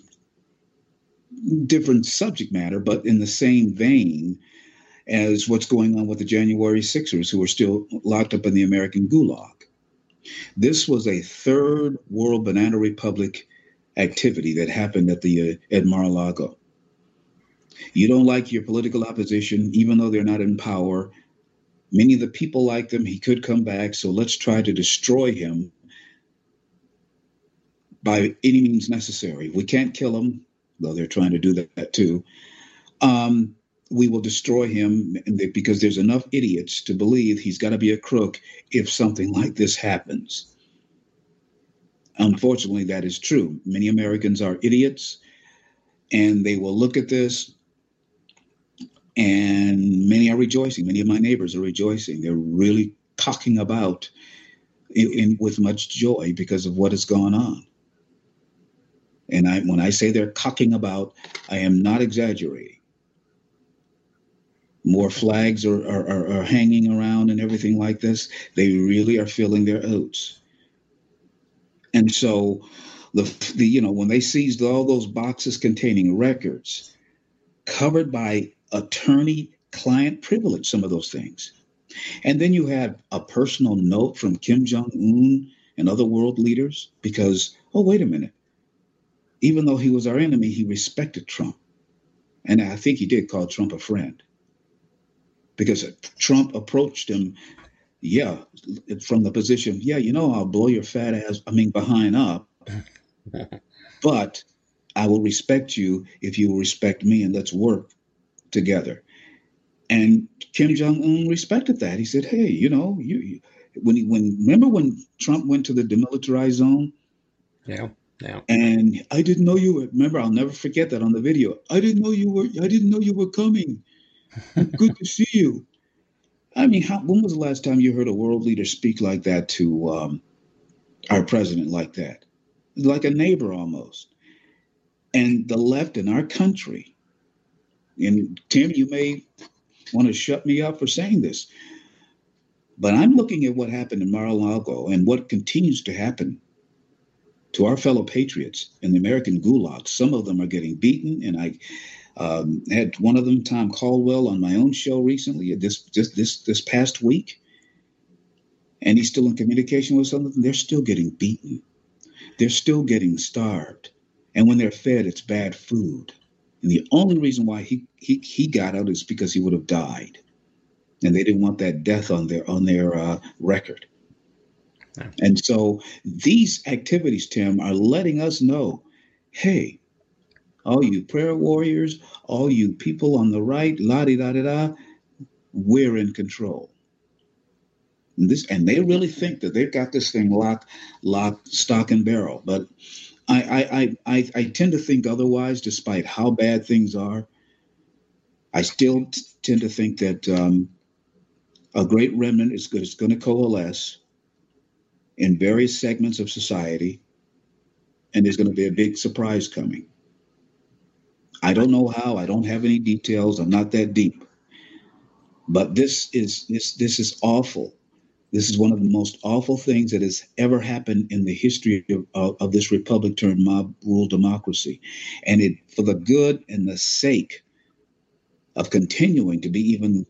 different subject matter, but in the same vein as what's going on with the January Sixers, who are still locked up in the American gulag. This was a third world banana republic activity that happened at the uh, at Mar-a-Lago. You don't like your political opposition, even though they're not in power. Many of the people like them. He could come back, so let's try to destroy him by any means necessary. We can't kill him, though they're trying to do that, too. Um, we will destroy him because there's enough idiots to believe he's got to be a crook if something like this happens. Unfortunately, that is true. Many Americans are idiots, and they will look at this, and many are rejoicing. Many of my neighbors are rejoicing. They're really talking about in, in, with much joy because of what has gone on. And I, when I say they're cocking about, I am not exaggerating. More flags are, are, are, are hanging around and everything like this. They really are filling their oats. And so, the, the you know when they seized all those boxes containing records covered by attorney client privilege, some of those things. And then you had a personal note from Kim Jong Un and other world leaders because, oh, wait a minute. Even though he was our enemy, he respected Trump. And I think he did call Trump a friend because Trump approached him, yeah, from the position, yeah, you know, I'll blow your fat ass, I mean, behind up, <laughs> but I will respect you if you respect me and let's work together. And Kim Jong Un respected that. He said, "Hey, you know, you, you when he when remember when Trump went to the demilitarized zone? Yeah, yeah. And I didn't know you were. Remember, I'll never forget that on the video. I didn't know you were. I didn't know you were coming. <laughs> Good to see you. I mean, how, when was the last time you heard a world leader speak like that to um, our president like that? Like a neighbor almost. And the left in our country, and Tim, you may want to shut me up for saying this, but I'm looking at what happened in Mar-a-Lago and what continues to happen to our fellow patriots in the American gulags. Some of them are getting beaten, and I um, had one of them, Tom Caldwell, on my own show recently, this just this this past week, and he's still in communication with some of them. They're still getting beaten. They're still getting starved, and when they're fed, it's bad food. And the only reason why he he he got out is because he would have died, and they didn't want that death on their on their uh, record. Yeah. And so these activities, Tim, are letting us know, hey, all you prayer warriors, all you people on the right, la di da da da, we're in control. And this and they really think that they've got this thing locked, locked, stock and barrel. But I I I, I tend to think otherwise, despite how bad things are. I still t- tend to think that um, a great remnant is, good, is going to coalesce in various segments of society, and there's going to be a big surprise coming. I don't know how. I don't have any details. I'm not that deep. But this is this this is awful. This is one of the most awful things that has ever happened in the history of, of, of this republic turned mob rule democracy. And it for the good and the sake of continuing to be even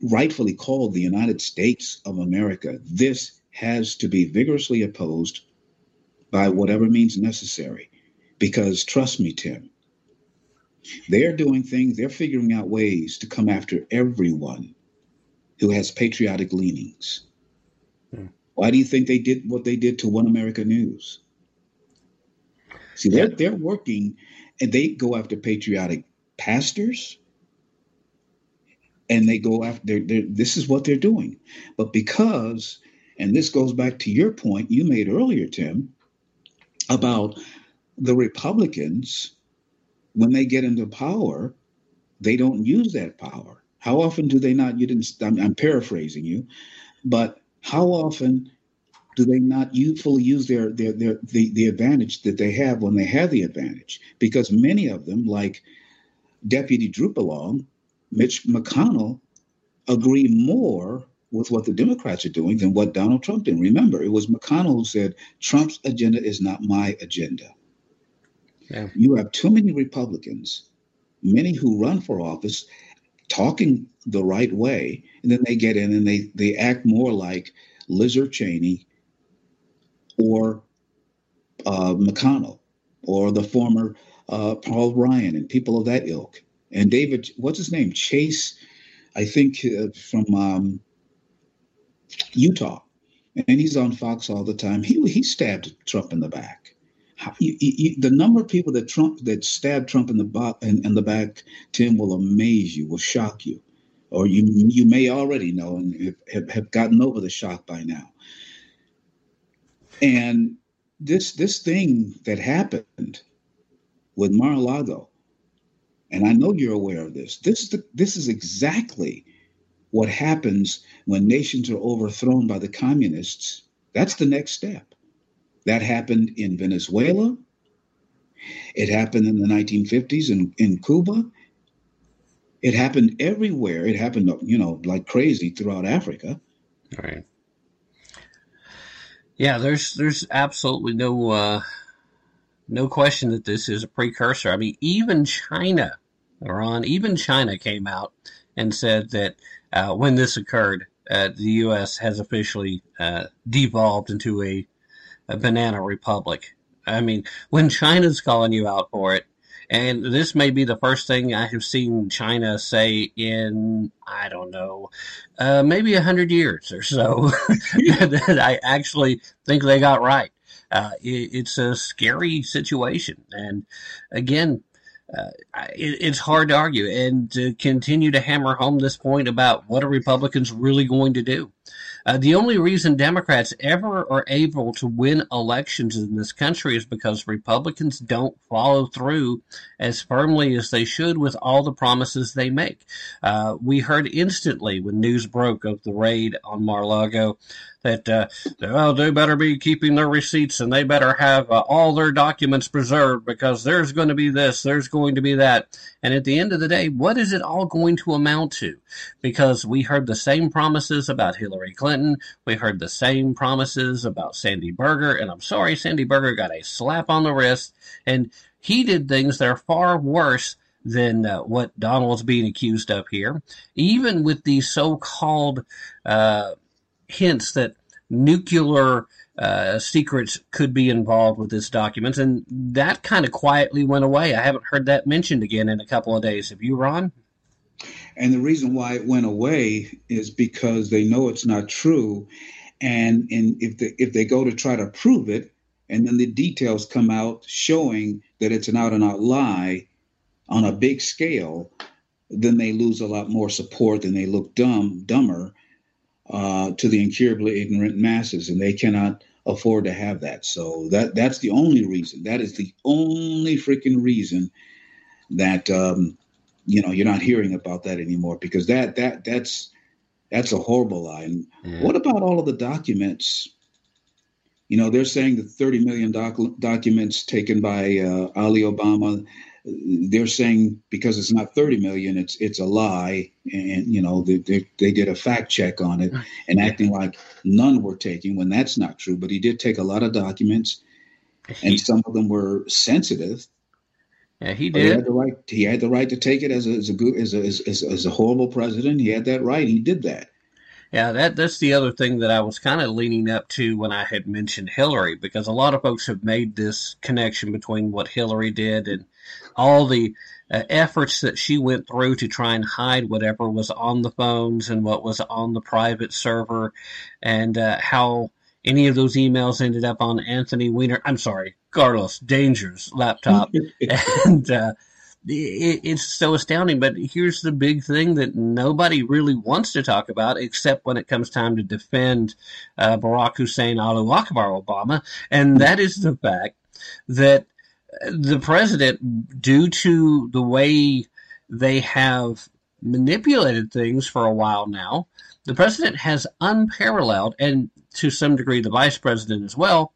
rightfully called the United States of America, this has to be vigorously opposed by whatever means necessary. Because trust me, Tim, they're doing things, they're figuring out ways to come after everyone who has patriotic leanings. Hmm. Why do you think they did what they did to One America News? See, they're, they're working and they go after patriotic pastors and they go after, they're, they're, this is what they're doing. But because, and this goes back to your point you made earlier, Tim, about the Republicans when they get into power, they don't use that power. How often do they not? You didn't. I'm, I'm paraphrasing you, but how often do they not use, fully use their, their their the, the advantage that they have when they have the advantage? Because many of them, like Deputy Droopalong, Mitch McConnell, agree more with what the Democrats are doing than what Donald Trump did. Remember, it was McConnell who said Trump's agenda is not my agenda. Yeah. You have too many Republicans, many who run for office, talking the right way, and then they get in and they they act more like Liz or Cheney or uh, McConnell or the former uh, Paul Ryan and people of that ilk. And David, what's his name? Chase, I think uh, from um, Utah, and he's on Fox all the time. He he stabbed Trump in the back you, you, the number of people that Trump that stabbed Trump in the bo- in, in, the back, Tim, will amaze you, will shock you, or you you may already know and have, have gotten over the shock by now. And this this thing that happened with Mar-a-Lago, and I know you're aware of this. This is the this is exactly what happens when nations are overthrown by the communists. That's the next step that happened in Venezuela. It happened in the 1950s in, in Cuba. It happened everywhere. It happened, you know, like crazy throughout Africa. All right. Yeah, there's there's absolutely no uh, no question that this is a precursor. I mean, even China, Ron, even China came out and said that uh, when this occurred, uh, the U.S. has officially uh, devolved into a, a banana republic. I mean, when China's calling you out for it, and this may be the first thing I have seen China say in, I don't know, uh, maybe a hundred years or so <laughs> <laughs> that I actually think they got right. Uh, it, it's a scary situation. And again, uh, it, it's hard to argue and to continue to hammer home this point about what are Republicans really going to do. Uh, the only reason Democrats ever are able to win elections in this country is because Republicans don't follow through as firmly as they should with all the promises they make. Uh, we heard instantly when news broke of the raid on Mar-a-Lago that uh, well, they better be keeping their receipts and they better have uh, all their documents preserved because there's going to be this, there's going to be that. And at the end of the day, what is it all going to amount to? Because we heard the same promises about Hillary Clinton, we heard the same promises about Sandy Berger, and I'm sorry, Sandy Berger got a slap on the wrist, and he did things that are far worse than uh, what Donald's being accused of here. Even with these so-called uh, hints that nuclear uh, secrets could be involved with this document, and that kind of quietly went away. I haven't heard that mentioned again in a couple of days. Have you, Ron? And the reason why it went away is because they know it's not true, and and if they if they go to try to prove it, and then the details come out showing that it's an out and out lie on a big scale, then they lose a lot more support and they look dumb dumber uh, to the incurably ignorant masses, and they cannot afford to have that. So that that's the only reason. That is the only freaking reason that um, you know you're not hearing about that anymore because that that that's that's a horrible lie. And yeah. what about all of the documents? You know, they're saying the 30 million doc- documents taken by uh, Ali Obama they're saying because it's not 30 million it's it's a lie. And you know they, they, they, did a fact check on it and acting like none were taken when that's not true. But he did take a lot of documents and some of them were sensitive. Yeah he did he had the right he had the right to take it as a, as a good as a, as, as a horrible president. He had that right. He did that. Yeah, that that's the other thing that I was kind of leaning up to when I had mentioned Hillary, because a lot of folks have made this connection between what Hillary did and all the uh, efforts that she went through to try and hide whatever was on the phones and what was on the private server, and uh, how any of those emails ended up on Anthony Weiner. I'm sorry, Carlos Danger's laptop, <laughs> and. Uh, it's so astounding. But here's the big thing that nobody really wants to talk about, except when it comes time to defend uh, Barack Hussein Alu Akbar Obama, and that is the fact that the president, due to the way they have manipulated things for a while now, the president has unparalleled, and to some degree the vice president as well,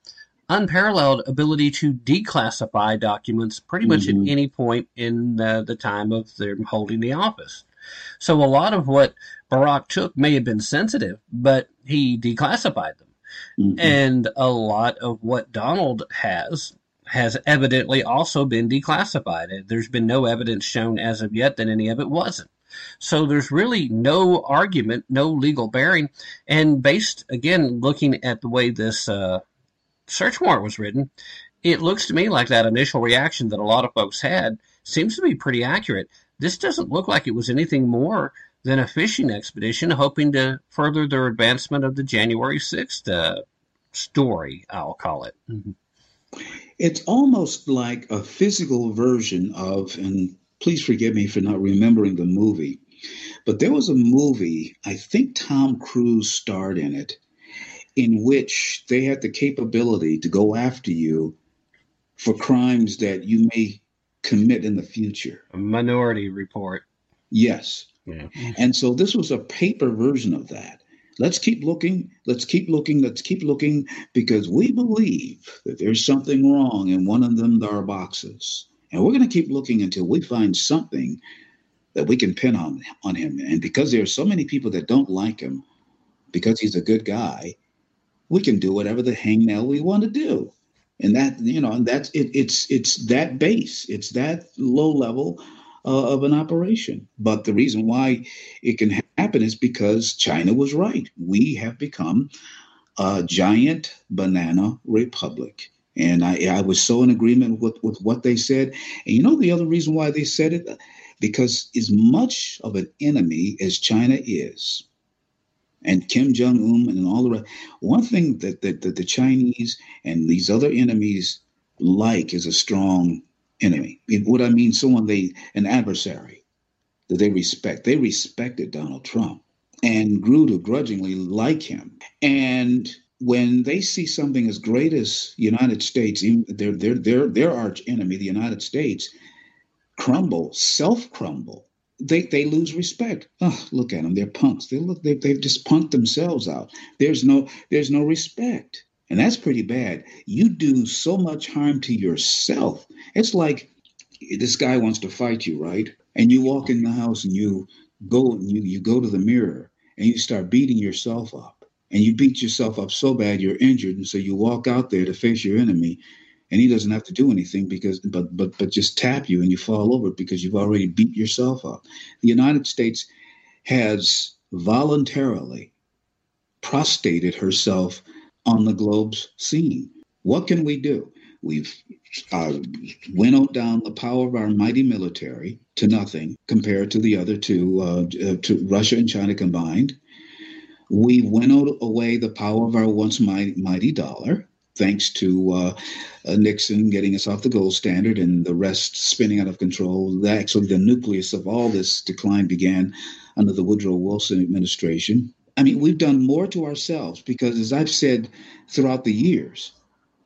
unparalleled ability to declassify documents pretty much mm-hmm. at any point in the, the time of them holding the office. So a lot of what Barack took may have been sensitive, but he declassified them. Mm-hmm. And a lot of what Donald has has evidently also been declassified. There's been no evidence shown as of yet that any of it wasn't. So there's really no argument, no legal bearing. And based, again, looking at the way this uh, search warrant was written, it looks to me like that initial reaction that a lot of folks had seems to be pretty accurate. This doesn't look like it was anything more than a fishing expedition hoping to further their advancement of the January 6th uh, story, I'll call it. Mm-hmm. It's almost like a physical version of, and please forgive me for not remembering the movie, but there was a movie, I think Tom Cruise starred in it, in which they had the capability to go after you for crimes that you may commit in the future. A minority report. Yes. Yeah. And so this was a paper version of that. Let's keep looking. Let's keep looking. Let's keep looking because we believe that there's something wrong in one of them our boxes. And we're going to keep looking until we find something that we can pin on on him. And because there are so many people that don't like him because he's a good guy, we can do whatever the hangnail we want to do. And that, you know, and that's it, it's it's that base. It's that low level uh, of an operation. But the reason why it can happened is because China was right. We have become a giant banana republic. And I, I was so in agreement with, with what they said. And you know the other reason why they said it? Because as much of an enemy as China is, and Kim Jong Un and all the rest, one thing that, that, that the Chinese and these other enemies like is a strong enemy. What I mean, someone they an adversary that they respect. They respected Donald Trump and grew to grudgingly like him. And when they see something as great as United States, even their their their their arch enemy, the United States, crumble, self crumble, they they lose respect. Oh, look at them, they're punks. They look they they've just punked themselves out. There's no there's no respect. And that's pretty bad. You do so much harm to yourself. It's like this guy wants to fight you, right? And you walk in the house and you go and you, you go to the mirror and you start beating yourself up. And you beat yourself up so bad you're injured. And so you walk out there to face your enemy and he doesn't have to do anything because but but but just tap you and you fall over because you've already beat yourself up. The united states has voluntarily prostrated herself on the globe's scene. What can we do we've uh, winnowed down the power of our mighty military to nothing compared to the other two uh, uh to russia and china combined we winnowed away the power of our once mighty, mighty dollar, thanks to uh, Nixon getting us off the gold standard and the rest spinning out of control. Actually, the nucleus of all this decline began under the Woodrow Wilson administration. I mean, we've done more to ourselves because, as I've said throughout the years,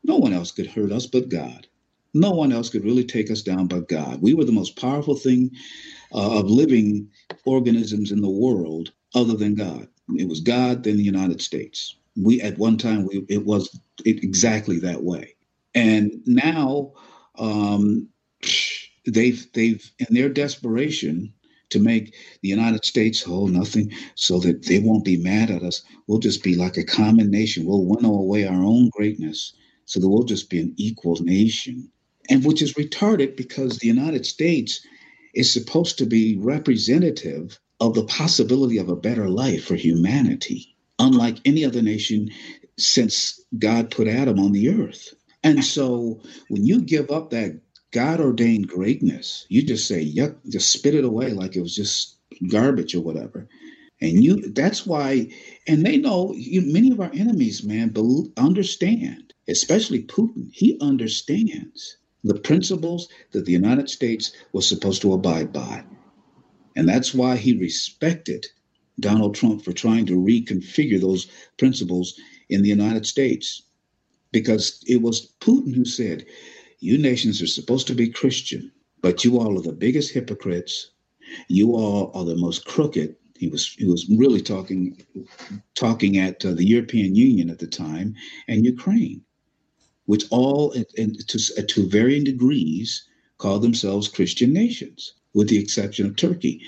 no one else could hurt us but God. No one else could really take us down but God. We were the most powerful thing uh, of living organisms in the world other than God. It was God, then the United States. We at one time we, it was exactly that way, and now um, they've they've in their desperation to make the United States hold nothing so that they won't be mad at us. We'll just be like a common nation. We'll winnow away our own greatness so that we'll just be an equal nation. And which is retarded because the United States is supposed to be representative of the possibility of a better life for humanity, unlike any other nation since God put Adam on the earth. And so when you give up that God ordained greatness, you just say, yuck, just spit it away like it was just garbage or whatever. And you that's why, and they know you, many of our enemies, man, understand, especially Putin. He understands the principles that the United States was supposed to abide by. And that's why he respected Donald Trump for trying to reconfigure those principles in the United States. Because it was Putin who said, You nations are supposed to be Christian, but you all are the biggest hypocrites. You all are the most crooked. He was he was really talking talking at uh, the European Union at the time and Ukraine, which all, to, to varying degrees, call themselves Christian nations with the exception of Turkey.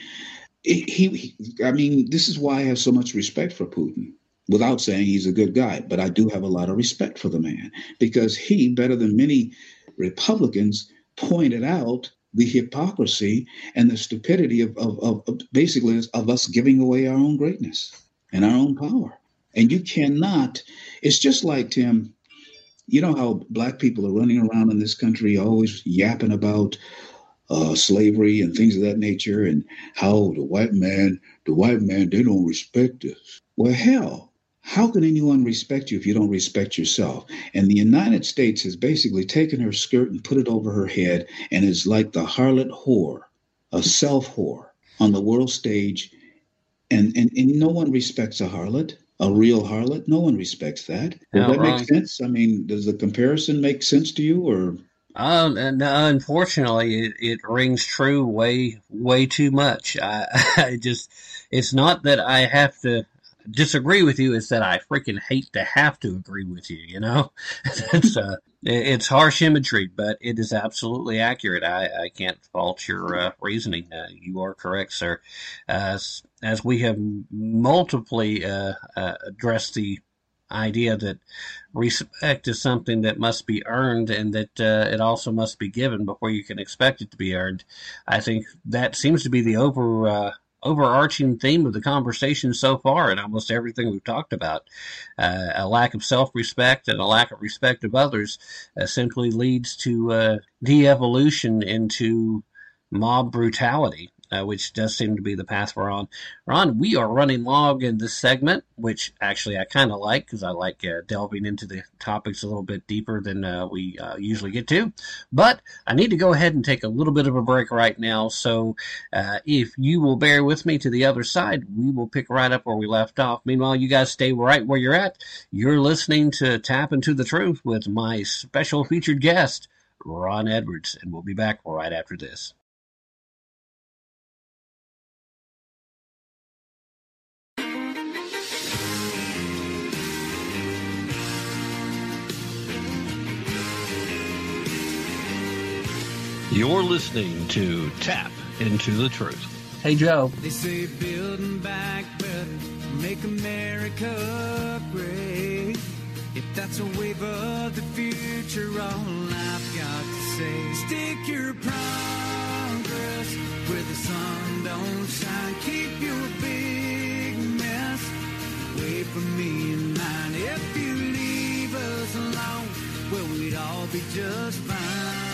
He, he, I mean, this is why I have so much respect for Putin. Without saying he's a good guy, but I do have a lot of respect for the man because he, better than many Republicans, pointed out the hypocrisy and the stupidity of, of, of, basically of us giving away our own greatness and our own power. And you cannot, it's just like Tim, you know how black people are running around in this country always yapping about uh, slavery and things of that nature, and how the white man, the white man, they don't respect us. Well, hell, how can anyone respect you if you don't respect yourself? And the United States has basically taken her skirt and put it over her head and is like the harlot whore, a self whore on the world stage. And, and, and no one respects a harlot, a real harlot. No one respects that. Does that wrong. make sense? I mean, does the comparison make sense to you or? Um, and unfortunately, it, it rings true way, way too much. I, <laughs> I just, it's not that I have to disagree with you. It's that I freaking hate to have to agree with you. You know, <laughs> it's uh, it's harsh imagery, but it is absolutely accurate. I, I can't fault your uh, reasoning. Uh, you are correct, sir. As as we have multiply uh, uh, addressed the idea that respect is something that must be earned and that uh, it also must be given before you can expect it to be earned. I think that seems to be the over uh, overarching theme of the conversation so far and almost everything we've talked about. Uh, a lack of self respect and a lack of respect of others uh, simply leads to uh, de evolution into mob brutality uh, which does seem to be the path we're on. Ron, we are running long in this segment, which actually I kind of like because I like uh, delving into the topics a little bit deeper than uh, we uh, usually get to. But I need to go ahead and take a little bit of a break right now. So uh, if you will bear with me to the other side, we will pick right up where we left off. Meanwhile, you guys stay right where you're at. You're listening to Tapp into the Truth with my special featured guest. Ron Edwards, and we'll be back right after this. You're listening to Tapp into the Truth. Hey, Joe. They say building back better, make America great. If that's a wave of the future, all I've got to say, stick your progress where the sun don't shine. Keep your big mess away from me and mine. If you leave us alone, well, we'd all be just fine.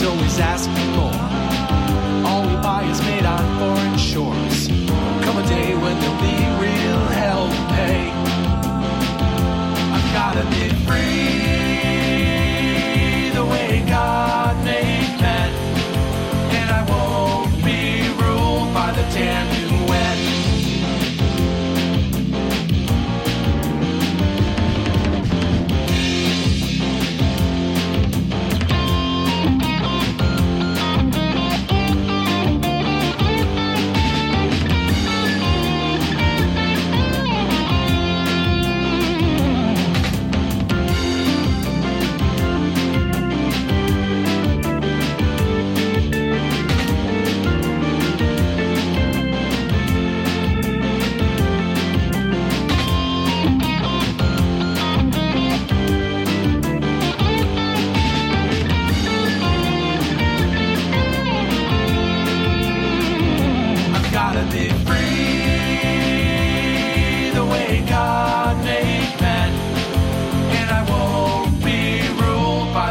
The always ask for more. All we buy is made on foreign shores. Come a day when there'll be real hell to pay. I've gotta be free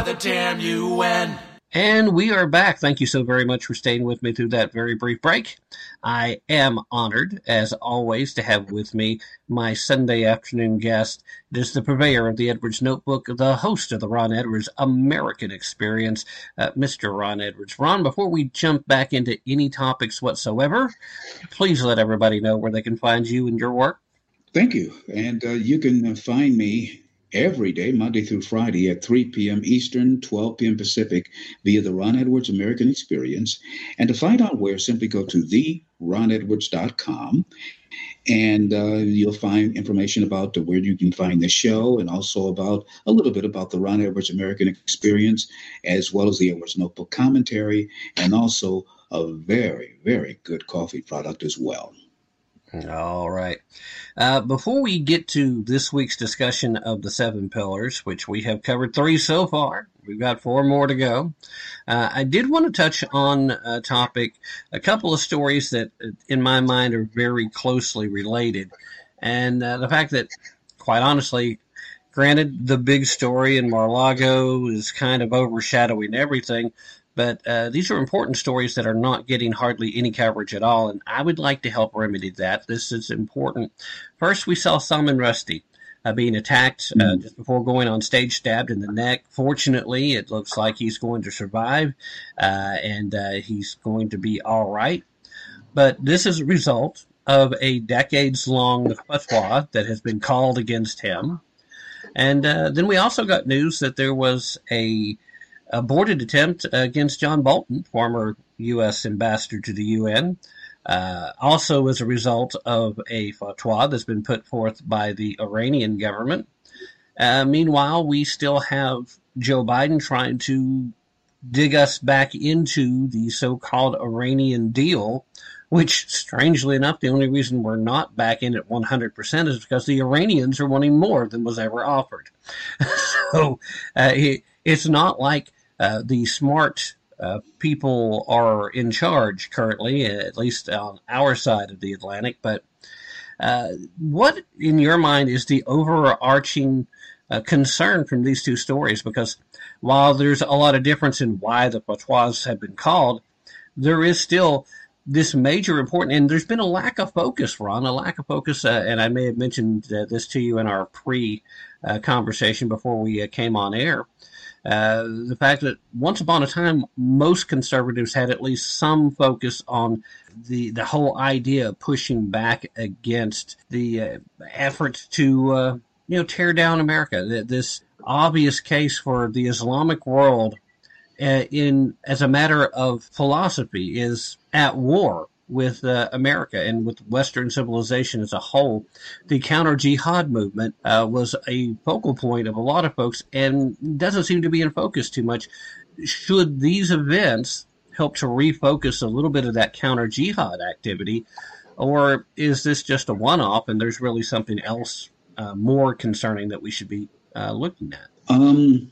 the damn UN. And we are back. Thank you so very much for staying with me through that very brief break. I am honored, as always, to have with me my Sunday afternoon guest. It is the purveyor of the Edwards Notebook, the host of the Ron Edwards American Experience, uh, Mr. Ron Edwards. Ron, before we jump back into any topics whatsoever, please let everybody know where they can find you and your work. Thank you. And uh, you can uh, find me every day, Monday through Friday at 3 p.m. Eastern, 12 p.m. Pacific, via the Ron Edwards American Experience. And to find out where, simply go to theronedwards.com. And uh, you'll find information about where you can find the show and also about a little bit about the Ron Edwards American Experience, as well as the Edwards Notebook commentary, and also a very, very good coffee product as well. All right. Uh, before we get to this week's discussion of the seven pillars, which we have covered three so far, we've got four more to go. Uh, I did want to touch on a topic, a couple of stories that, in my mind, are very closely related. And uh, the fact that, quite honestly, granted, the big story in Mar-a-Lago is kind of overshadowing everything, but uh, these are important stories that are not getting hardly any coverage at all, and I would like to help remedy that. This is important. First, we saw Salman Rushdie. Uh, being attacked uh, mm-hmm. just before going on stage, stabbed in the neck. Fortunately, it looks like he's going to survive uh, and uh, he's going to be all right. But this is a result of a decades long fatwa that has been called against him. And uh, then we also got news that there was a aborted attempt against John Bolton, former U.S. ambassador to the UN, uh, also as a result of a fatwa that's been put forth by the Iranian government. Uh, meanwhile, we still have Joe Biden trying to dig us back into the so-called Iranian deal, which, strangely enough, the only reason we're not back in at 100% is because the Iranians are wanting more than was ever offered. <laughs> so uh, it, it's not like uh, the smart uh, people are in charge currently, at least on our side of the Atlantic. But uh, what, in your mind, is the overarching uh, concern from these two stories? Because while there's a lot of difference in why the fatwas have been called, there is still this major important, and there's been a lack of focus, Ron, a lack of focus, uh, and I may have mentioned uh, this to you in our pre conversation before we came on air. Uh, the fact that once upon a time, most conservatives had at least some focus on the the whole idea of pushing back against the uh, effort to uh, you know tear down America. This obvious case for the Islamic world, uh, in as a matter of philosophy, is at war with uh, America and with Western civilization as a whole. The counter jihad movement uh, was a focal point of a lot of folks and doesn't seem to be in focus too much. Should these events help to refocus a little bit of that counter jihad activity, or is this just a one off and there's really something else uh, more concerning that we should be uh, looking at? Um,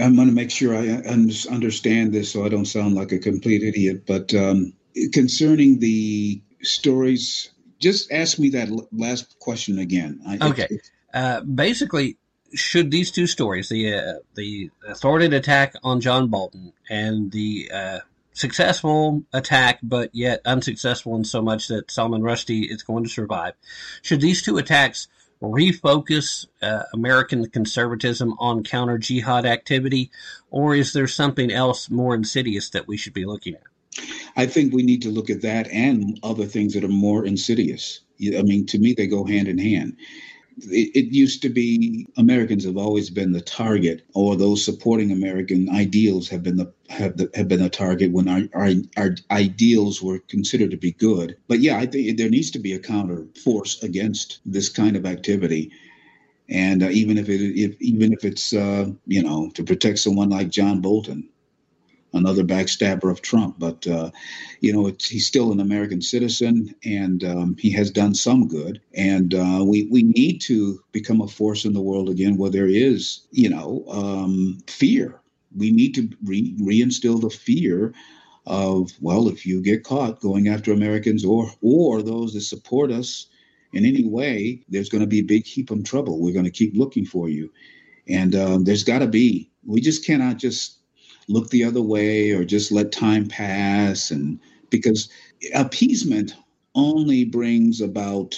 I'm going to make sure I understand this so I don't sound like a complete idiot. But um, concerning the stories, just ask me that last question again. okay. Uh, basically, should these two stories, the uh, the authoritative attack on John Bolton and the uh, successful attack, but yet unsuccessful in so much that Salman Rushdie is going to survive, should these two attacks refocus uh, American conservatism on counter jihad activity, or is there something else more insidious that we should be looking at? I think we need to look at that and other things that are more insidious. I mean, to me, they go hand in hand. It, it, used to be Americans have always been the target, or those supporting American ideals have been the have, the, have been the target when our, our our ideals were considered to be good. But yeah, I think there needs to be a counter force against this kind of activity and uh, even if it if, even if it's uh, you know to protect someone like John Bolton, another backstabber of Trump. But uh, you know, he's still an American citizen, and um, he has done some good. And uh, we we need to become a force in the world again, where there is you know um, fear. We need to re- reinstill the fear of well, if you get caught going after Americans or or those that support us in any way, there's going to be a big heap of trouble. We're going to keep looking for you, and um, there's got to be. We just cannot just look the other way or just let time pass and because appeasement only brings about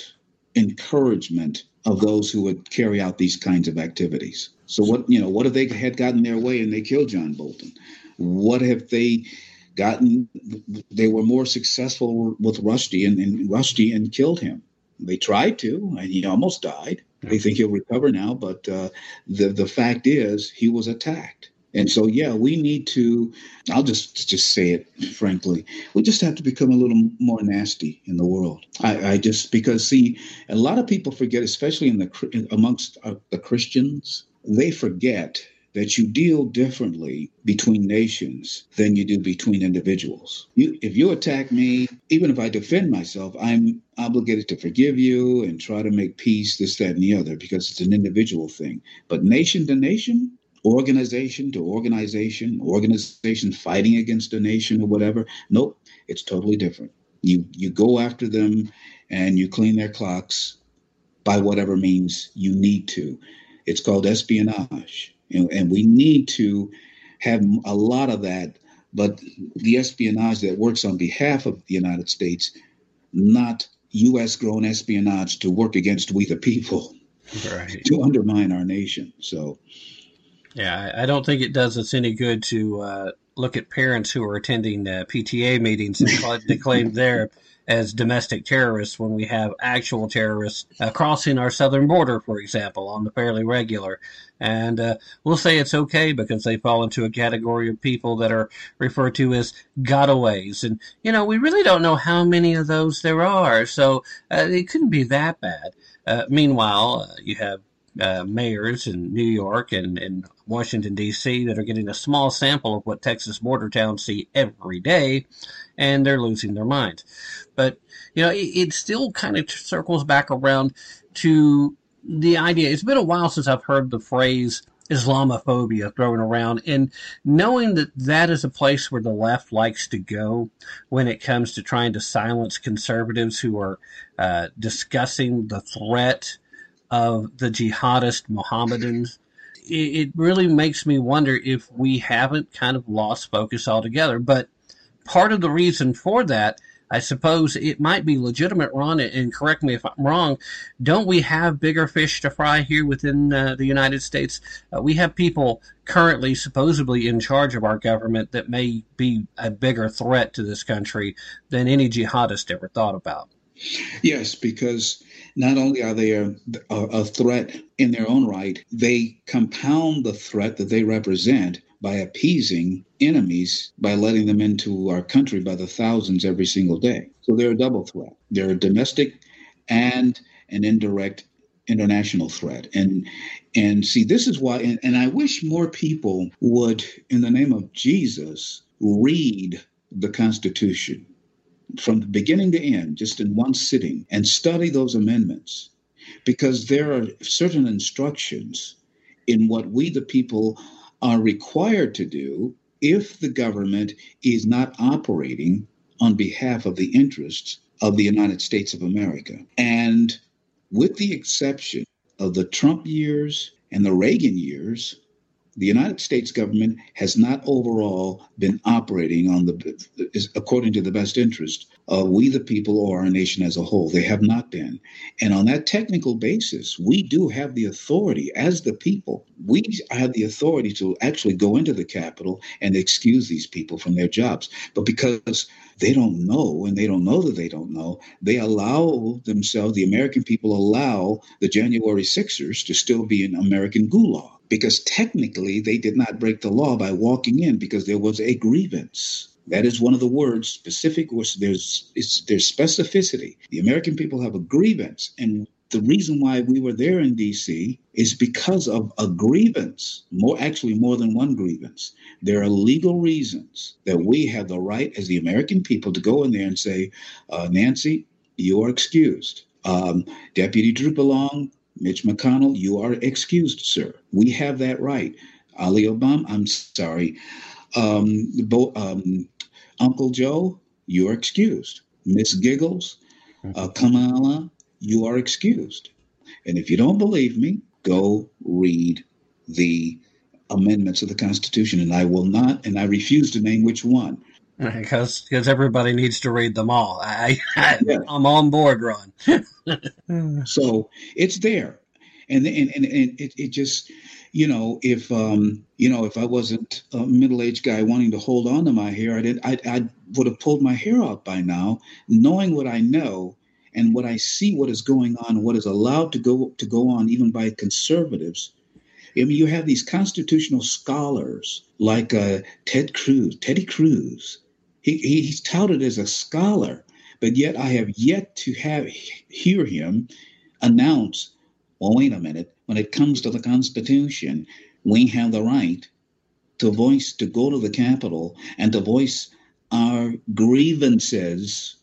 encouragement of those who would carry out these kinds of activities. So what you know, what if they had gotten their way and they killed John Bolton? What if they gotten they were more successful with Rushdie and, and Rushdie and killed him? They tried to, and he almost died. They think he'll recover now, but uh, the the fact is he was attacked. And so, yeah, we need to. I'll just just say it frankly. We just have to become a little more nasty in the world. I, I just because see, a lot of people forget, especially in the amongst uh, the Christians, they forget that you deal differently between nations than you do between individuals. You, if you attack me, even if I defend myself, I'm obligated to forgive you and try to make peace, this, that, and the other, because it's an individual thing. But nation to nation, organization to organization, organization fighting against a nation or whatever, nope, it's totally different. You you go after them and you clean their clocks by whatever means you need to. It's called espionage and, and we need to have a lot of that. But the espionage that works on behalf of the United States, not U.S. grown espionage to work against we the people, right. <laughs> to undermine our nation. So, yeah, I don't think it does us any good to uh, look at parents who are attending uh, PTA meetings and claim they're as domestic terrorists when we have actual terrorists uh, crossing our southern border, for example, on the fairly regular. And uh, we'll say it's okay because they fall into a category of people that are referred to as gotaways. And, you know, we really don't know how many of those there are, so uh, it couldn't be that bad. Uh, meanwhile, uh, you have uh, mayors in New York and, and Washington, D.C., that are getting a small sample of what Texas border towns see every day, and they're losing their minds. But, you know, it, it still kind of circles back around to the idea. It's been a while since I've heard the phrase Islamophobia thrown around, and knowing that that is a place where the left likes to go when it comes to trying to silence conservatives who are uh, discussing the threat of the jihadist Mohammedans, it, it really makes me wonder if we haven't kind of lost focus altogether. But part of the reason for that I suppose it might be legitimate, Ron, and correct me if I'm wrong. Don't we have bigger fish to fry here within uh, the United States? Uh, we have people currently supposedly in charge of our government that may be a bigger threat to this country than any jihadist ever thought about. Yes, because not only are they a, a, threat in their own right, they compound the threat that they represent by appeasing enemies by letting them into our country by the thousands every single day. So they're a double threat. They're a domestic and an indirect international threat. And and see this is why and, and I wish more people would in the name of Jesus read the Constitution from the beginning to end, just in one sitting, and study those amendments because there are certain instructions in what we, the people, are required to do if the government is not operating on behalf of the interests of the United States of America. And with the exception of the Trump years and the Reagan years, the United States government has not overall been operating on the according to the best interest of we the people or our nation as a whole. They have not been. And on that technical basis, we do have the authority as the people. We have the authority to actually go into the Capitol and excuse these people from their jobs. But because they don't know and they don't know that they don't know, they allow themselves, the American people allow the January Sixers to still be an American gulag because technically they did not break the law by walking in because there was a grievance. That is one of the words specific. There's there's specificity. The American people have a grievance, and the reason why we were there in D.C. is because of a grievance. More actually, more than one grievance. There are legal reasons that we have the right as the American people to go in there and say, uh, Nancy, you are excused. Um, Deputy Drupalong, Mitch McConnell, you are excused, sir. We have that right. Ali Obama, I'm sorry. Um, Bo, um, Uncle Joe, you are excused. Miss Giggles, uh, Kamala, you are excused. And if you don't believe me, go read the amendments of the Constitution, and I will not, and I refuse to name which one. Because because everybody needs to read them all. I, I <laughs> am on board, Ron. <laughs> so it's there, and and and, and it, it just you know if um you know if I wasn't a middle aged guy wanting to hold on to my hair, I did I I would have pulled my hair out by now, knowing what I know and what I see, what is going on, what is allowed to go to go on, even by conservatives. I mean, you have these constitutional scholars like uh, Ted Cruz, Teddy Cruz, he, he's touted as a scholar, but yet I have yet to have hear him announce, well, wait a minute, when it comes to the Constitution, we have the right to voice, to go to the Capitol and to voice our grievances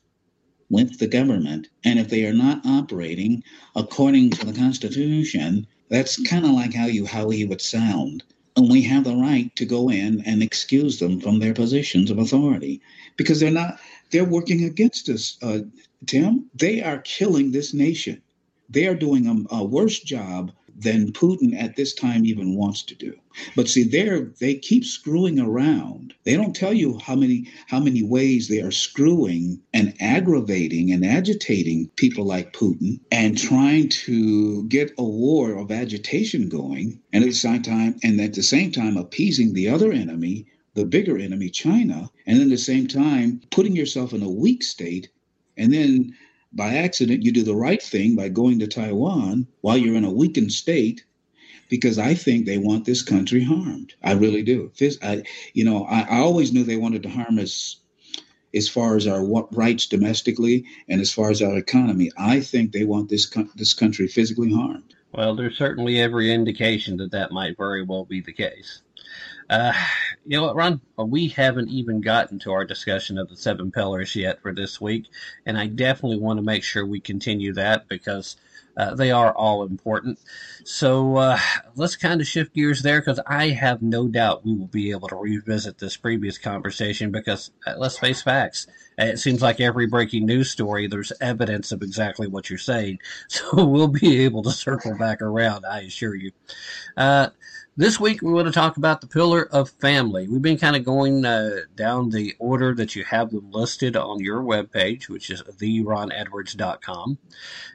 with the government. And if they are not operating according to the Constitution, that's kind of like how you how he would sound. And we have the right to go in and excuse them from their positions of authority because they're not they're working against us, uh, Tim. They are killing this nation. They are doing a, a worse job than Putin at this time even wants to do. But see, there they keep screwing around. They don't tell you how many how many ways they are screwing and aggravating and agitating people like Putin and trying to get a war of agitation going, and at the same time, and at the same time appeasing the other enemy, the bigger enemy, China, and at the same time putting yourself in a weak state, and then by accident, you do the right thing by going to Taiwan while you're in a weakened state because I think they want this country harmed. I really do. I, you know, I, I always knew they wanted to harm us as far as our rights domestically and as far as our economy. I think they want this this country physically harmed. Well, there's certainly every indication that that might very well be the case. Uh, you know what, Ron? We haven't even gotten to our discussion of the seven pillars yet for this week, and I definitely want to make sure we continue that because uh, they are all important. So uh, let's kind of shift gears there because I have no doubt we will be able to revisit this previous conversation because uh, let's face facts. It seems like every breaking news story, there's evidence of exactly what you're saying. <laughs> So we'll be able to circle back around, I assure you. This week, we want to talk about the pillar of family. We've been kind of going uh, down the order that you have them listed on your webpage, which is theronedwards.com.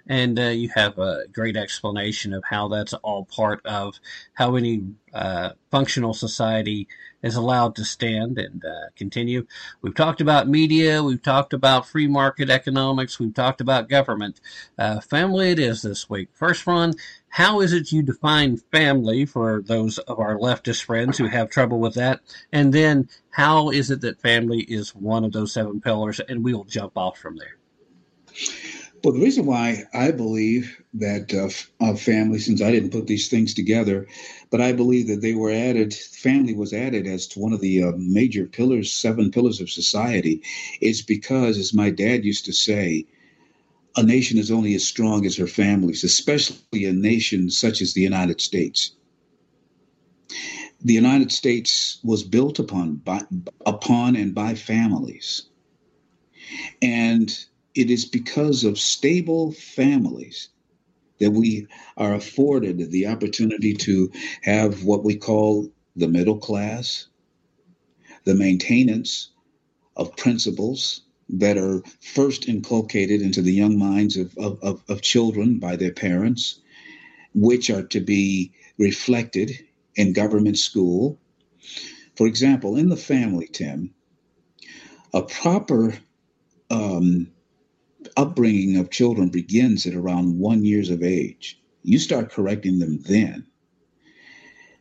And uh, you have a great explanation of how that's all part of how any uh, functional society is allowed to stand and uh, continue. We've talked about media, we've talked about free market economics, we've talked about government. Uh, family it is this week. First one, how is it you define family for those of our leftist friends who have trouble with that? And then how is it that family is one of those seven pillars? And we will jump off from there. Well, the reason why I believe that uh, family, since I didn't put these things together, but I believe that they were added, family was added as to one of the uh, major pillars, seven pillars of society, is because, as my dad used to say, a nation is only as strong as her families, especially a nation such as the United States. The United States was built upon by, upon and by families. And it is because of stable families that we are afforded the opportunity to have what we call the middle class, the maintenance of principles, that are first inculcated into the young minds of, of, of, of children by their parents, which are to be reflected in government school. For example, in the family, Tim, a proper um, upbringing of children begins at around one years of age. You start correcting them then.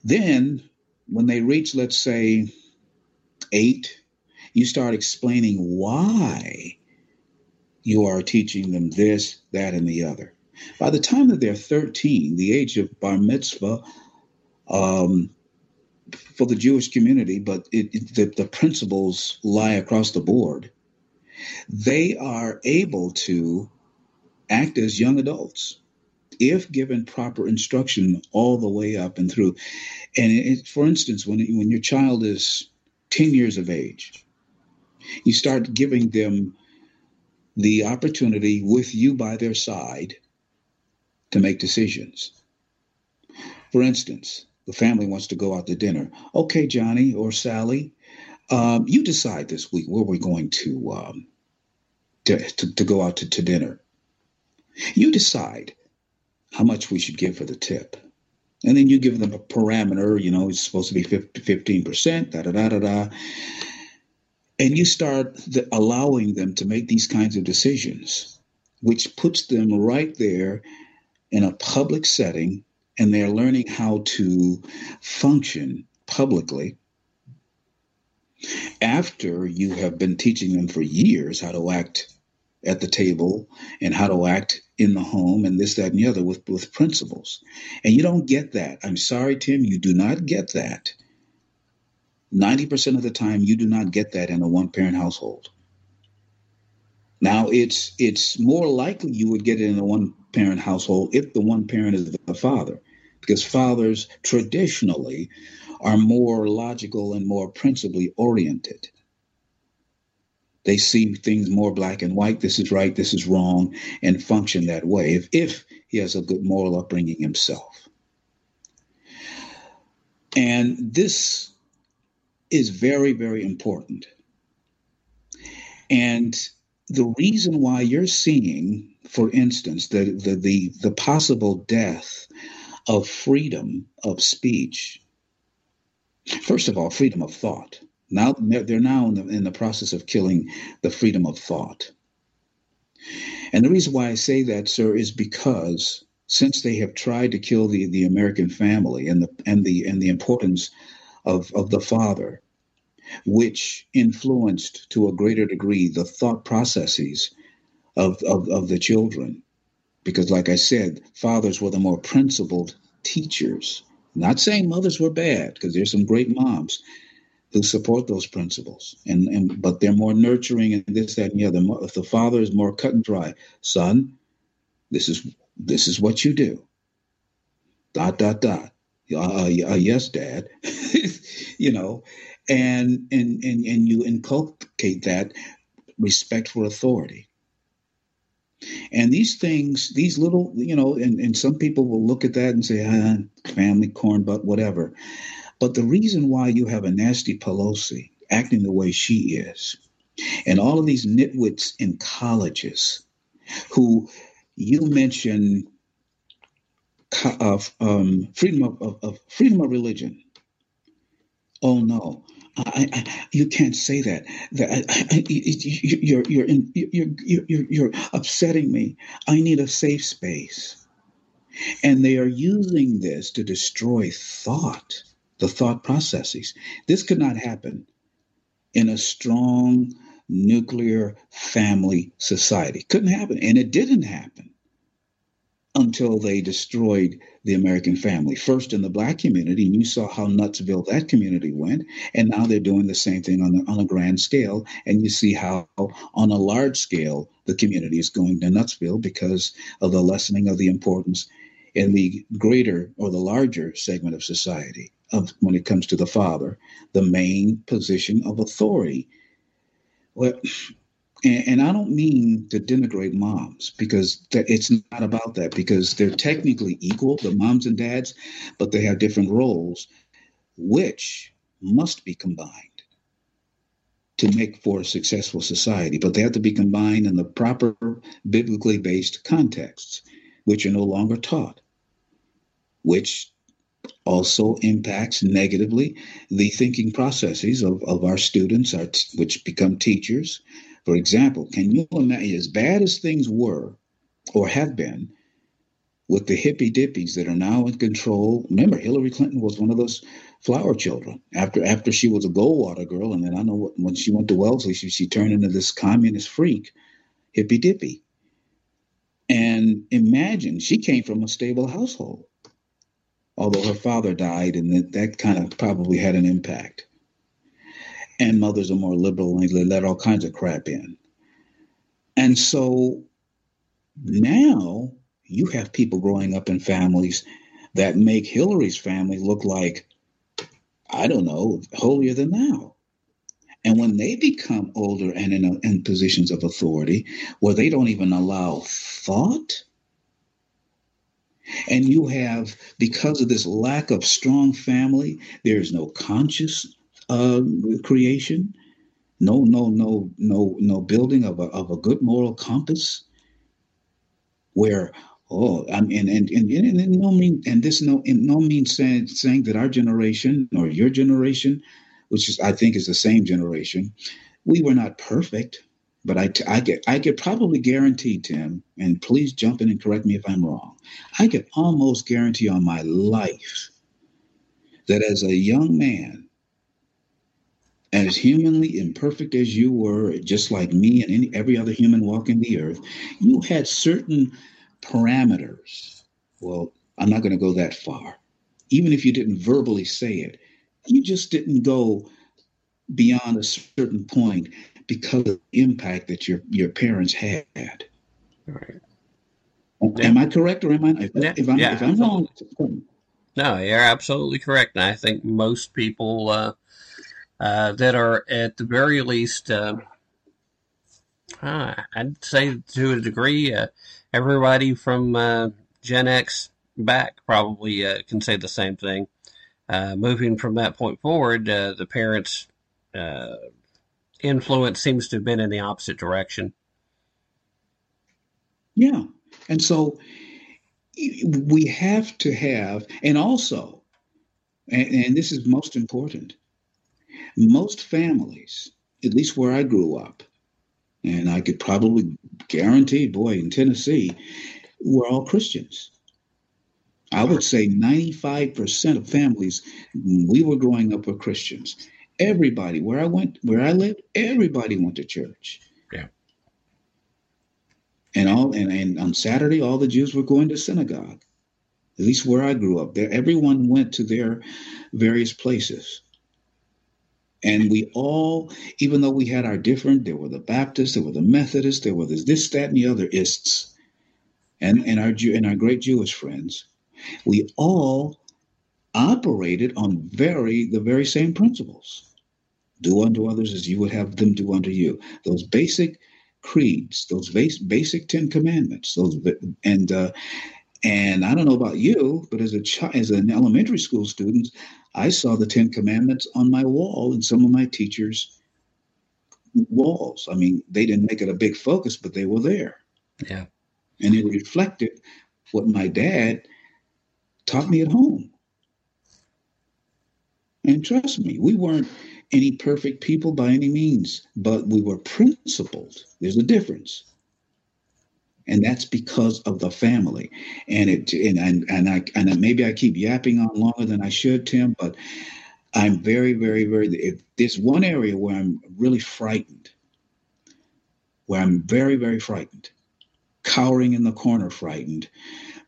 Then, when they reach, let's say, eight, you start explaining why you are teaching them this, that, and the other. By the time that they're 13, the age of bar mitzvah, um, for the Jewish community, but it, it, the, the principles lie across the board. They are able to act as young adults if given proper instruction all the way up and through. And it, for instance, when, when your child is 10 years of age, you start giving them the opportunity with you by their side to make decisions. For instance, the family wants to go out to dinner. Okay, Johnny or Sally, um, you decide this week where we're going to um, to, to, to, go out to, to dinner. You decide how much we should give for the tip. And then you give them a parameter, you know, it's supposed to be 50, 15%, da da da da da and you start the, allowing them to make these kinds of decisions, which puts them right there in a public setting, and they're learning how to function publicly. After you have been teaching them for years how to act at the table and how to act in the home and this, that, and the other with, with principles. And you don't get that. I'm sorry, Tim, you do not get that. 90% of the time, you do not get that in a one parent household. Now, it's it's more likely you would get it in a one parent household if the one parent is the father, because fathers traditionally are more logical and more principally oriented. They see things more black and white. This is right, this is wrong, and function that way if, if he has a good moral upbringing himself. And this is very, very important. And the reason why you're seeing, for instance, the, the, the, the possible death of freedom of speech, first of all, freedom of thought. Now they're now in the, in the process of killing the freedom of thought. And the reason why I say that, sir, is because since they have tried to kill the, the American family and the and the and the importance of, of the father, which influenced to a greater degree the thought processes of, of, of the children. Because, like I said, fathers were the more principled teachers. Not saying mothers were bad, because there's some great moms who support those principles, and, and but they're more nurturing and this, that, and the other. If the father is more cut and dry, son, this is this is what you do. Dot dot dot. Uh, uh, uh yes, dad. <laughs> you know, and and and and you inculcate that respect for authority and these things these little you know and, and some people will look at that and say ah, family corn but whatever but the reason why you have a nasty pelosi acting the way she is and all of these nitwits in colleges who you mention of um, freedom of, of, of freedom of religion oh no I, I, you can't say that. That I, you're you're in, you're, you're you're upsetting me. I need a safe space, and they are using this to destroy thought, the thought processes. This could not happen in a strong nuclear family society. Couldn't happen, and it didn't happen until they destroyed the American family. First in the black community, and you saw how nutsville that community went, and now they're doing the same thing on, the, on a grand scale, and you see how on a large scale the community is going to nutsville because of the lessening of the importance in the greater or the larger segment of society of when it comes to the father, the main position of authority. Well, and, and, I don't mean to denigrate moms because it's not about that because they're technically equal, the moms and dads, but they have different roles, which must be combined to make for a successful society. But they have to be combined in the proper biblically based contexts, which are no longer taught, which also impacts negatively the thinking processes of, of our students, our t- which become teachers for example, can you imagine, as bad as things were or have been with the hippy dippies that are now in control? Remember, Hillary Clinton was one of those flower children. After after she was a Goldwater girl, and then I know what, when she went to Wellesley, she, she turned into this communist freak, hippy dippy. And imagine she came from a stable household, although her father died, and that, that kind of probably had an impact and mothers are more liberal and they let all kinds of crap in. And so now you have people growing up in families that make Hillary's family look like, I don't know, holier than thou. And when they become older and in, in positions of authority where they don't even allow thought, and you have, because of this lack of strong family, there's no conscious uh, creation. No, no, no, no, no building of a of a good moral compass. Where oh, I mean, and and, and, and no mean and this no in no means saying saying that our generation or your generation, which is I think is the same generation, we were not perfect. But I, I get I could probably guarantee Tim, and please jump in and correct me if I'm wrong. I could almost guarantee on my life that as a young man as humanly imperfect as you were, just like me and any every other human walking the earth, you had certain parameters. Well, I'm not going to go that far. Even if you didn't verbally say it, you just didn't go beyond a certain point because of the impact that your your parents had. Right. Am I correct or am I? If, yeah, if I'm, yeah, if I'm wrong, no, you're absolutely correct. And I think most people uh, uh, that are at the very least, uh, I'd say to a degree, uh, everybody from uh, Gen X back probably can say the same thing. moving from that point forward, the parents' influence seems to have been in the opposite direction. Yeah. And so we have to have, and also, and, and, this is most important, most families, at least where I grew up, and I could probably guarantee, boy, in Tennessee, were all Christians. I would say 95% of families when we were growing up were Christians. Everybody, where I went, where I lived, everybody went to church. Yeah. And all and, and on Saturday, all the Jews were going to synagogue. At least where I grew up, there everyone went to their various places. And we all, even though we had our different, there were the Baptists, there were the Methodists, there were this, that, and the other ists, and, and our and our great Jewish friends. We all operated on very the very same principles. Do unto others as you would have them do unto you. Those basic creeds, those basic Ten Commandments, those and uh, and I don't know about you, but as a child, as an elementary school student, I saw the Ten Commandments on my wall and some of my teachers' walls. I mean, they didn't make it a big focus, but they were there. Yeah, and it reflected what my dad taught me at home. And trust me, we weren't any perfect people by any means, but we were principled. There's a difference. And that's because of the family. And it and and, and I and maybe I keep yapping on longer than I should, Tim, but I'm very, very, very if there's one area where I'm really frightened, where I'm very, very frightened, cowering in the corner frightened,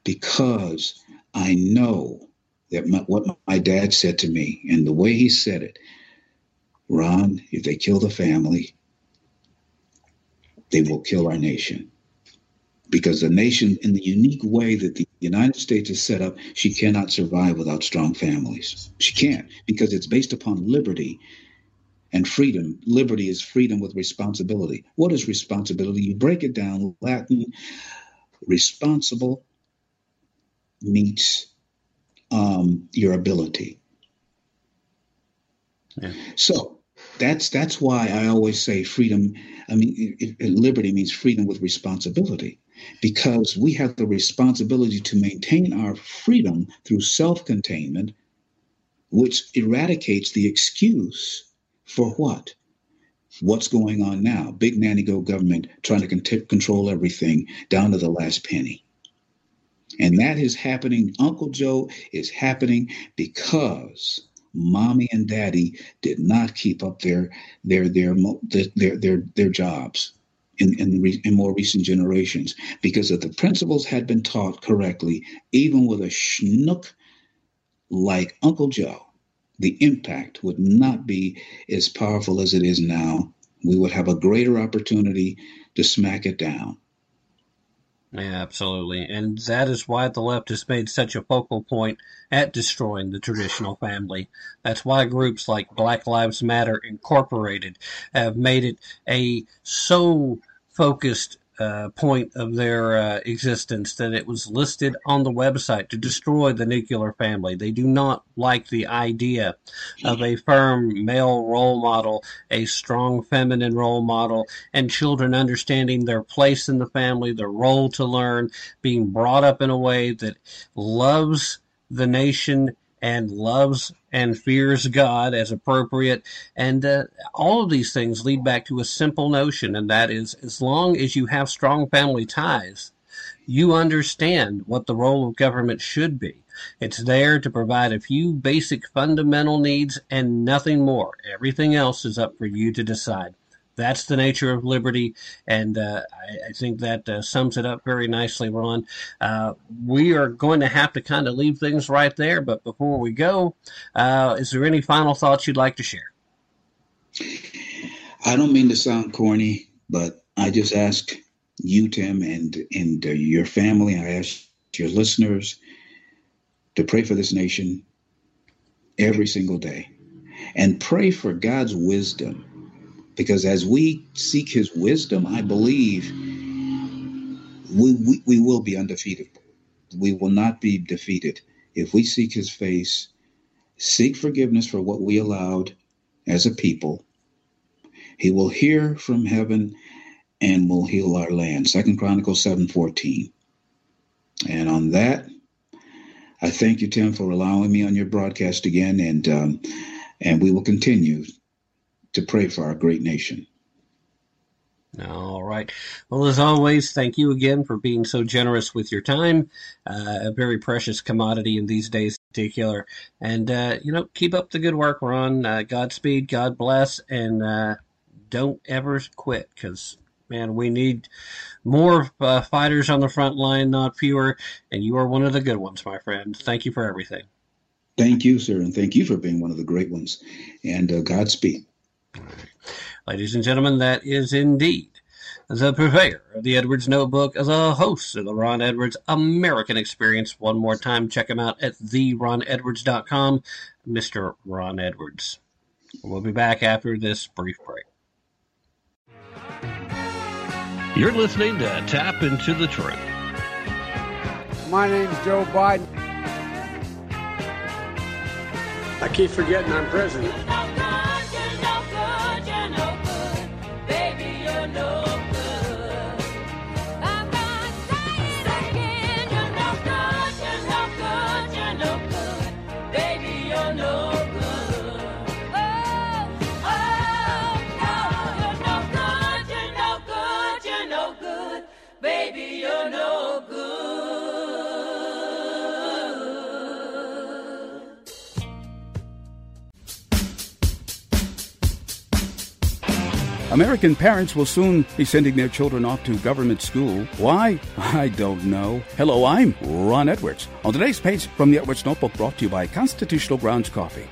because I know that my, what my dad said to me and the way he said it Ron, if they kill the family, they will kill our nation. Because the nation, in the unique way that the United States is set up, she cannot survive without strong families. She can't, because it's based upon liberty and freedom. Liberty is freedom with responsibility. What is responsibility? You break it down, Latin, responsible meets um, your ability. Yeah. So that's that's why I always say freedom. I mean, it, it, liberty means freedom with responsibility, because we have the responsibility to maintain our freedom through self-containment, which eradicates the excuse for what? What's going on now? Big nanny go government trying to con- control everything down to the last penny. And that is happening. Uncle Joe is happening because mommy and daddy did not keep up their their their their their their, jobs in in, re, in more recent generations because if the principles had been taught correctly, even with a schnook like Uncle Joe, the impact would not be as powerful as it is now. We would have a greater opportunity to smack it down. Yeah, absolutely. And that is why the left has made such a focal point at destroying the traditional family. That's why groups like Black Lives Matter Incorporated have made it a so focused uh, point of their uh, existence that it was listed on the website to destroy the nuclear family. They do not like the idea of a firm male role model, a strong feminine role model, and children understanding their place in the family, their role to learn, being brought up in a way that loves the nation and loves and fears God as appropriate. And uh, all of these things lead back to a simple notion, and that is as long as you have strong family ties, you understand what the role of government should be. It's there to provide a few basic fundamental needs and nothing more. Everything else is up for you to decide. That's the nature of liberty, and uh, I, I, think that uh, sums it up very nicely, Ron. Uh, we are going to have to kind of leave things right there, but before we go, uh, is there any final thoughts you'd like to share? I don't mean to sound corny, but I just ask you, Tim, and and uh, your family. I ask your listeners to pray for this nation every single day, and pray for God's wisdom, because as we seek His wisdom, I believe we, we, we will be undefeated. We will not be defeated if we seek His face, seek forgiveness for what we allowed as a people he will hear from heaven and will heal our land. Second Chronicles 7:14. And on that, I thank you, Tim, for allowing me on your broadcast again, and um, and we will continue to pray for our great nation. All right. Well, as always, thank you again for being so generous with your time. Uh, a very precious commodity in these days, in particular. And uh, you know, keep up the good work, Ron. Uh, Godspeed, God bless, and uh, don't ever quit because man, we need more uh, fighters on the front line, not fewer. And you are one of the good ones, my friend. Thank you for everything. Thank you, sir, and thank you for being one of the great ones. And uh, Godspeed. Ladies and gentlemen, that is indeed the purveyor of the Edwards Notebook, as a host of the Ron Edwards American Experience. One more time, check him out at theronedwards.com, Mr. Ron Edwards. We'll be back after this brief break. You're listening to Tapp into the Truth. My name's Joe Biden. I keep forgetting I'm president. American parents will soon be sending their children off to government school. Why? I don't know. Hello, I'm Ron Edwards. On today's page from the Edwards Notebook brought to you by Constitutional Grounds Coffee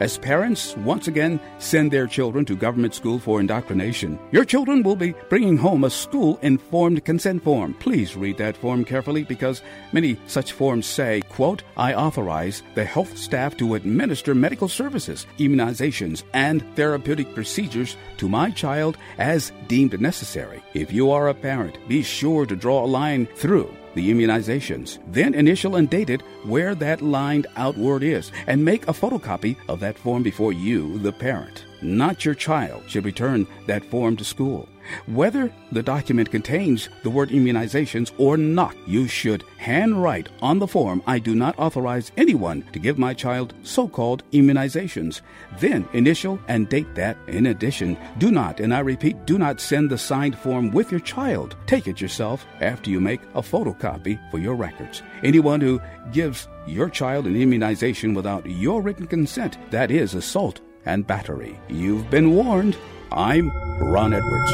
as parents once again send their children to government school for indoctrination. Your children will be bringing home a school informed consent form. Please read that form carefully because many such forms say, quote, I authorize the health staff to administer medical services, immunizations, and therapeutic procedures to my child as deemed necessary. If you are a parent, be sure to draw a line through the immunizations, then initial and date it where that lined out word is, and make a photocopy of that form before you, the parent, not your child, should return that form to school. Whether the document contains the word immunizations or not, you should handwrite on the form, I do not authorize anyone to give my child so called immunizations. Then initial and date that. In addition, do not, and I repeat, do not send the signed form with your child. Take it yourself after you make a photocopy for your records. Anyone who gives your child an immunization without your written consent, that is assault and battery. You've been warned. I'm Ron Edwards.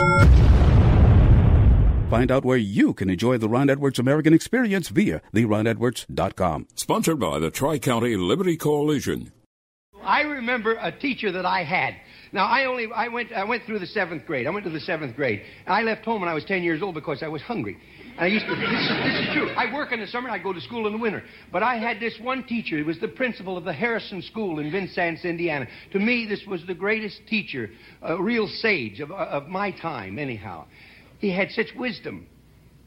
Find out where you can enjoy the Ron Edwards American Experience via theronedwards.com. Sponsored by the Tri County Liberty Coalition. I remember a teacher that I had. Now I only I went I went through the seventh grade. I went to the seventh grade. I left home when I was ten years old because I was hungry. And I used to, this is, this is true. I work in the summer and I go to school in the winter. But I had this one teacher. He was the principal of the Harrison School in Vincennes, Indiana. To me, this was the greatest teacher, a real sage of, of my time, anyhow. He had such wisdom.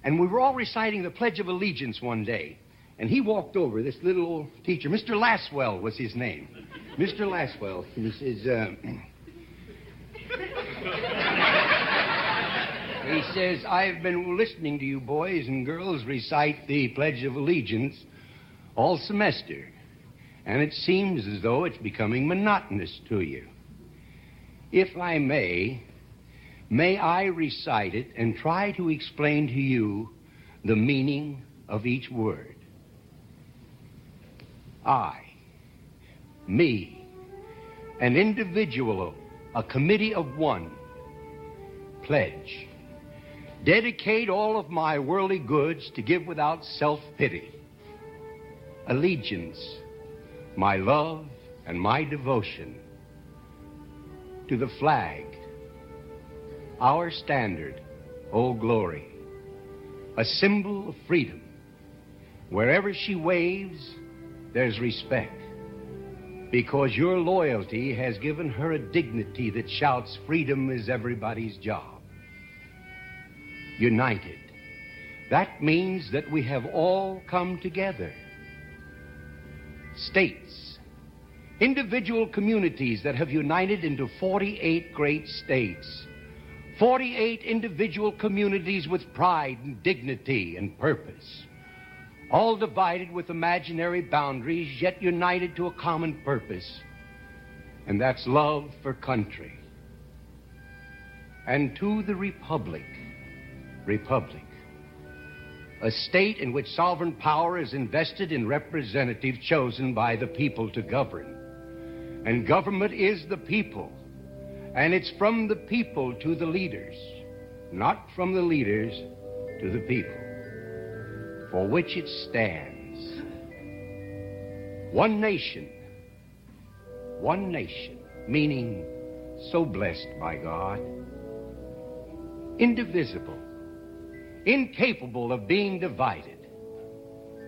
And we were all reciting the Pledge of Allegiance one day. And he walked over, this little old teacher. Mr. Laswell was his name. Mr. Laswell. He says, uh, He says, I've been listening to you boys and girls recite the Pledge of Allegiance all semester, and it seems as though it's becoming monotonous to you. If I may, may I recite it and try to explain to you the meaning of each word? I, me, an individual a committee of one. Pledge. Dedicate all of my worldly goods to give without self pity. Allegiance, my love and my devotion to the flag, our standard, O glory, a symbol of freedom. Wherever she waves, there's respect because your loyalty has given her a dignity that shouts freedom is everybody's job. United. That means that we have all come together. States, individual communities that have united into 48 great states. 48 individual communities with pride and dignity and purpose all divided with imaginary boundaries, yet united to a common purpose, and that's love for country. And to the Republic, Republic, a state in which sovereign power is invested in representatives chosen by the people to govern. And government is the people, and it's from the people to the leaders, not from the leaders to the people for which it stands. One nation, one nation, meaning so blessed by God, indivisible, incapable of being divided,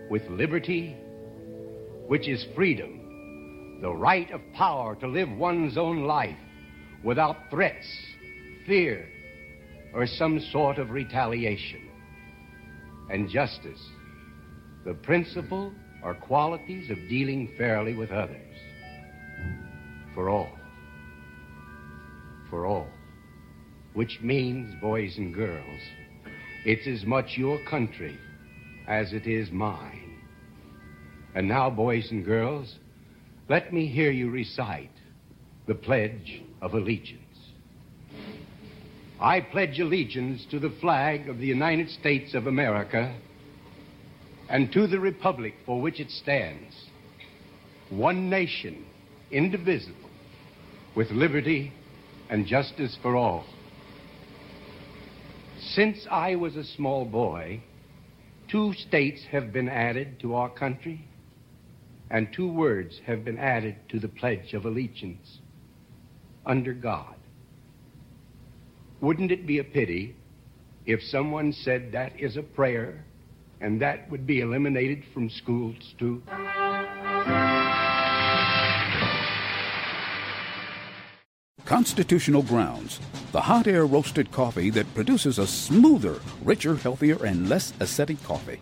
with liberty, which is freedom, the right of power to live one's own life without threats, fear, or some sort of retaliation and justice, the principle or qualities of dealing fairly with others. For all. For all. Which means, boys and girls, it's as much your country as it is mine. And now, boys and girls, let me hear you recite the Pledge of Allegiance. I pledge allegiance to the flag of the United States of America and to the republic for which it stands, one nation, indivisible, with liberty and justice for all. Since I was a small boy, two states have been added to our country, and two words have been added to the Pledge of Allegiance under God. Wouldn't it be a pity if someone said that is a prayer and that would be eliminated from schools too? Constitutional Grounds, the hot air roasted coffee that produces a smoother, richer, healthier, and less acidic coffee.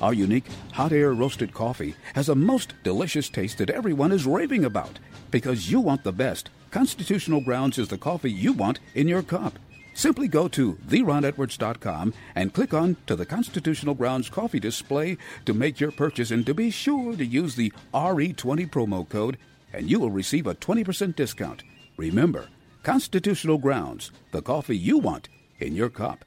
Our unique hot air roasted coffee has a most delicious taste that everyone is raving about. Because you want the best, Constitutional Grounds is the coffee you want in your cup. Simply go to theronedwards.com and click on to the Constitutional Grounds coffee display to make your purchase and to be sure to use the RE20 promo code and you will receive a 20% discount. Remember, Constitutional Grounds, the coffee you want in your cup.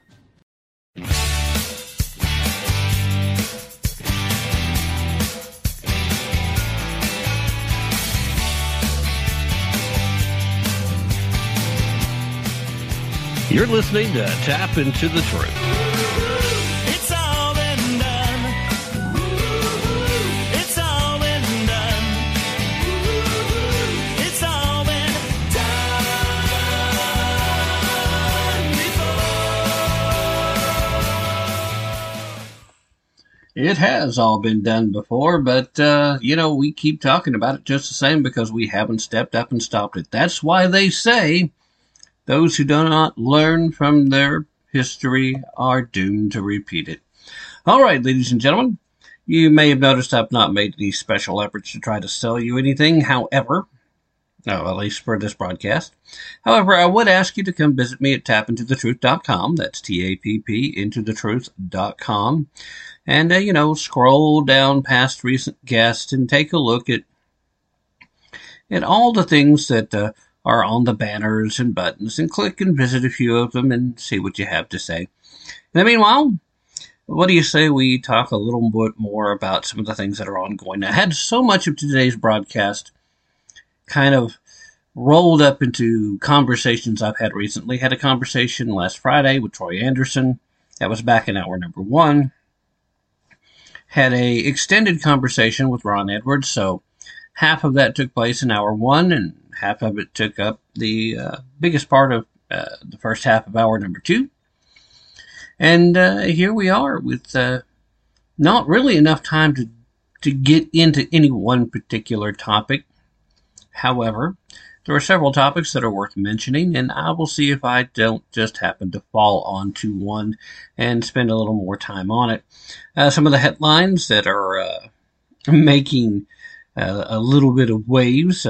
You're listening to Tapp into the Truth. It's all been done. It's all been done. It's all been done It has all been done before, but, uh, you know, we keep talking about it just the same because we haven't stepped up and stopped it. That's why they say those who do not learn from their history are doomed to repeat it. All right, ladies and gentlemen, you may have noticed I've not made any special efforts to try to sell you anything. However, no, at least for this broadcast. However, I would ask you to come visit me at tappintothetruth.com. That's T-A-P-P intothetruth.com. And, uh, you know, scroll down past recent guests and take a look at, at all the things that, uh, are on the banners and buttons and click and visit a few of them and see what you have to say. In the meanwhile, what do you say we talk a little bit more about some of the things that are ongoing? I had so much of today's broadcast kind of rolled up into conversations I've had recently. Had a conversation last Friday with Troy Anderson. That was back in hour number one. Had a extended conversation with Ron Edwards, so half of that took place in hour one, and half of it took up the uh, biggest part of uh, the first half of hour number two. And uh, here we are with uh, not really enough time to to get into any one particular topic. However, there are several topics that are worth mentioning, and I will see if I don't just happen to fall onto one and spend a little more time on it. Uh, some of the headlines that are uh, making uh, a little bit of waves.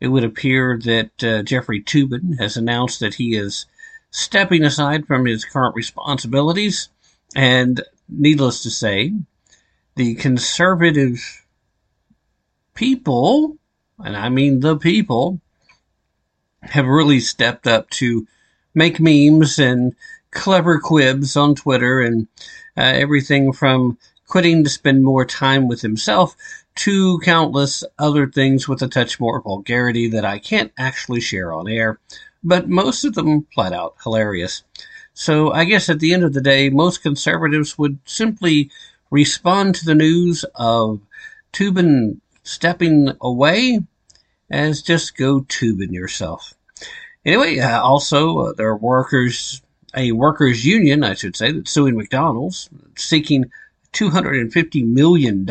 It would appear that uh, Jeffrey Toobin has announced that he is stepping aside from his current responsibilities, and needless to say, the conservative people, and I mean the people, have really stepped up to make memes and clever quibs on Twitter and uh, everything from quitting to spend more time with himself to countless other things with a touch more vulgarity that I can't actually share on air, but most of them flat out hilarious. So I guess at the end of the day, most conservatives would simply respond to the news of Toobin stepping away as just go Toobin yourself. Anyway, uh, also uh, there are workers, a workers union, I should say, that's suing McDonald's, seeking $250 million.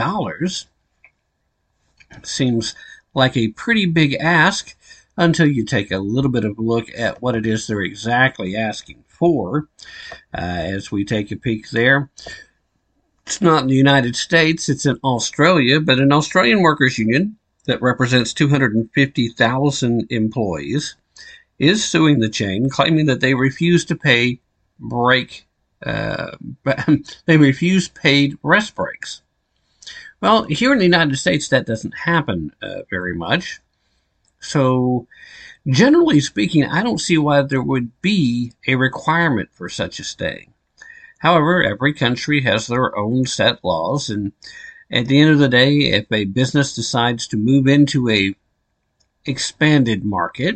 Seems like a pretty big ask until you take a little bit of a look at what it is they're exactly asking for. Uh, as we take a peek there, it's not in the United States, it's in Australia, but an Australian workers' union that represents 250,000 employees is suing the chain, claiming that they refuse to pay break uh, <laughs> they refuse paid rest breaks. Well, here in the United States, that doesn't happen uh, very much. So, generally speaking, I don't see why there would be a requirement for such a stay. However, every country has their own set laws, and at the end of the day, if a business decides to move into a expanded market,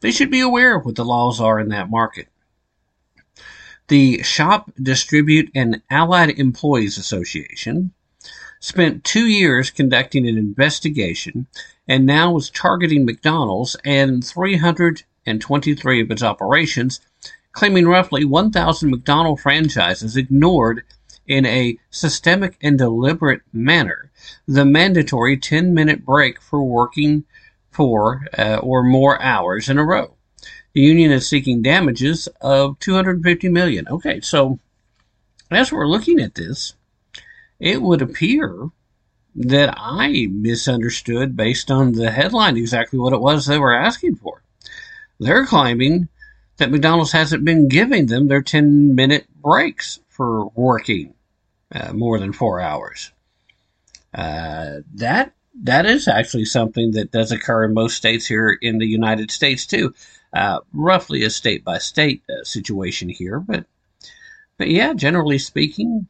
they should be aware of what the laws are in that market. The Shop, Distribute, and Allied Employees Association spent two years conducting an investigation and now was targeting McDonald's and 323 of its operations, claiming roughly 1,000 McDonald franchises ignored in a systemic and deliberate manner the mandatory 10 minute break for working four uh, or more hours in a row. The union is seeking damages of 250 million. Okay, so as we're looking at this, it would appear that I misunderstood based on the headline exactly what it was they were asking for. They're claiming that McDonald's hasn't been giving them their 10 minute breaks for working uh, more than four hours. Uh, that that is actually something that does occur in most states here in the United States too uh, roughly a state by state situation here, but but yeah, generally speaking,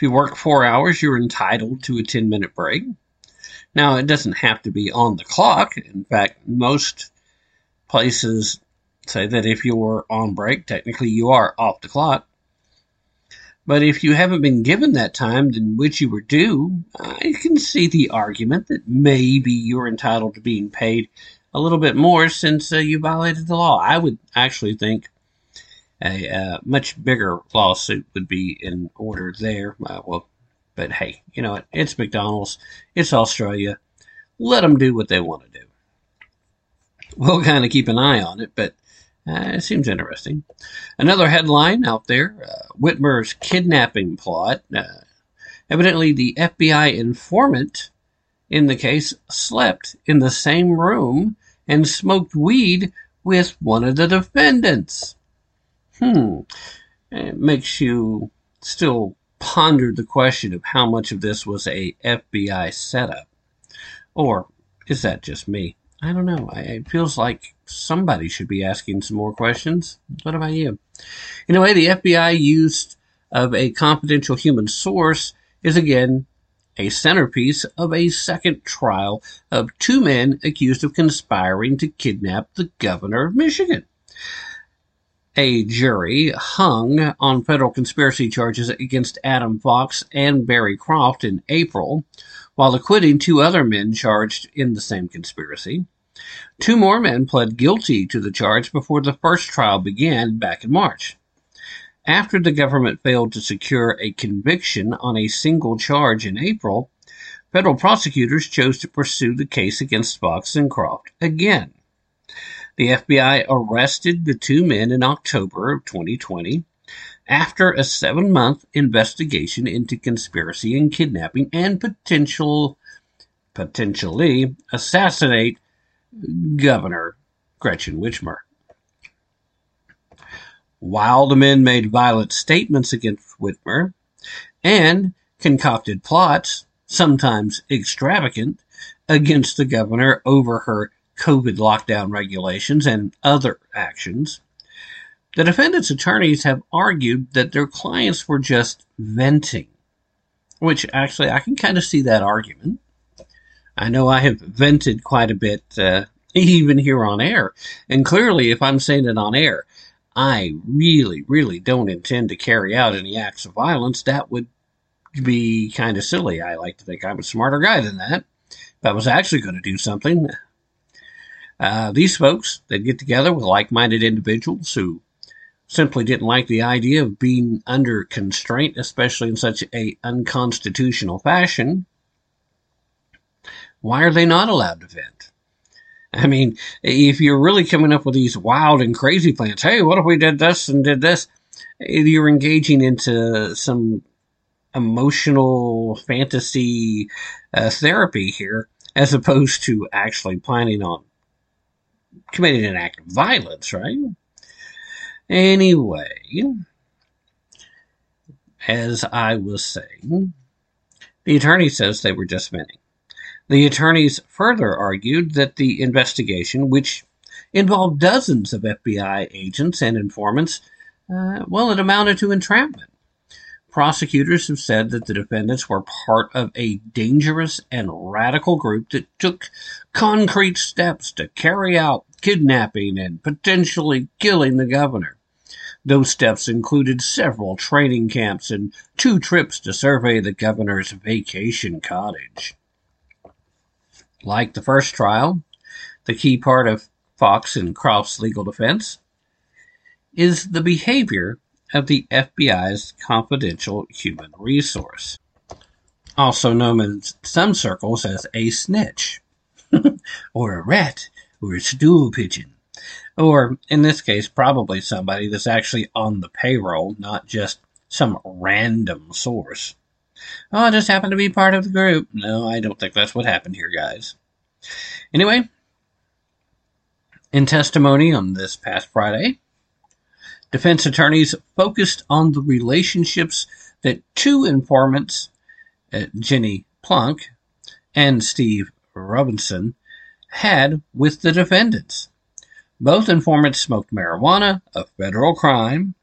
if you work four hours, you're entitled to a 10 minute break. Now, it doesn't have to be on the clock. In fact, most places say that if you're on break, technically you are off the clock. But if you haven't been given that time in which you were due, I can see the argument that maybe you're entitled to being paid a little bit more since uh, you violated the law. I would actually think a uh, much bigger lawsuit would be in order there. Uh, well, but hey, you know? It's McDonald's. It's Australia. Let them do what they want to do. We'll kind of keep an eye on it, but uh, it seems interesting. Another headline out there uh, Whitmer's kidnapping plot. Uh, evidently, the FBI informant in the case slept in the same room and smoked weed with one of the defendants. Hmm. It makes you still ponder the question of how much of this was a FBI setup. Or is that just me? I don't know. It feels like somebody should be asking some more questions. What about you? Anyway, the FBI use of a confidential human source is again a centerpiece of a second trial of two men accused of conspiring to kidnap the governor of Michigan. A jury hung on federal conspiracy charges against Adam Fox and Barry Croft in April, while acquitting two other men charged in the same conspiracy. Two more men pled guilty to the charge before the first trial began back in March. After the government failed to secure a conviction on a single charge in April, federal prosecutors chose to pursue the case against Fox and Croft again. The FBI arrested the two men in October of 2020 after a seven month investigation into conspiracy and kidnapping and potential potentially assassinate Governor Gretchen Whitmer. While the men made violent statements against Whitmer and concocted plots, sometimes extravagant, against the governor over her COVID lockdown regulations and other actions. The defendant's attorneys have argued that their clients were just venting, which actually I can kind of see that argument. I know I have vented quite a bit, uh, <laughs> even here on air. And clearly, if I'm saying it on air, I really, really don't intend to carry out any acts of violence. That would be kind of silly. I like to think I'm a smarter guy than that. If I was actually going to do something, uh, these folks, they'd get together with like-minded individuals who simply didn't like the idea of being under constraint, especially in such a unconstitutional fashion. Why are they not allowed to vent? I mean, if you're really coming up with these wild and crazy plans, hey, what if we did this and did this? You're engaging into some emotional fantasy uh, therapy here, as opposed to actually planning on committing an act of violence, right? Anyway, as I was saying, the attorney says they were just venting. The attorneys further argued that the investigation, which involved dozens of FBI agents and informants, uh, well, it amounted to entrapment. Prosecutors have said that the defendants were part of a dangerous and radical group that took concrete steps to carry out kidnapping and potentially killing the governor. Those steps included several training camps and two trips to survey the governor's vacation cottage. Like the first trial, the key part of Fox and Croft's legal defense is the behavior of the FBI's confidential human resource, also known in some circles as a snitch, <laughs> or a rat, or a stool pigeon, or in this case, probably somebody that's actually on the payroll, not just some random source. Oh, I just happened to be part of the group. No, I don't think that's what happened here, guys. Anyway, in testimony on this past Friday, Defense attorneys focused on the relationships that two informants, uh, Jenny Plunk and Steve Robinson, had with the defendants. Both informants smoked marijuana, a federal crime,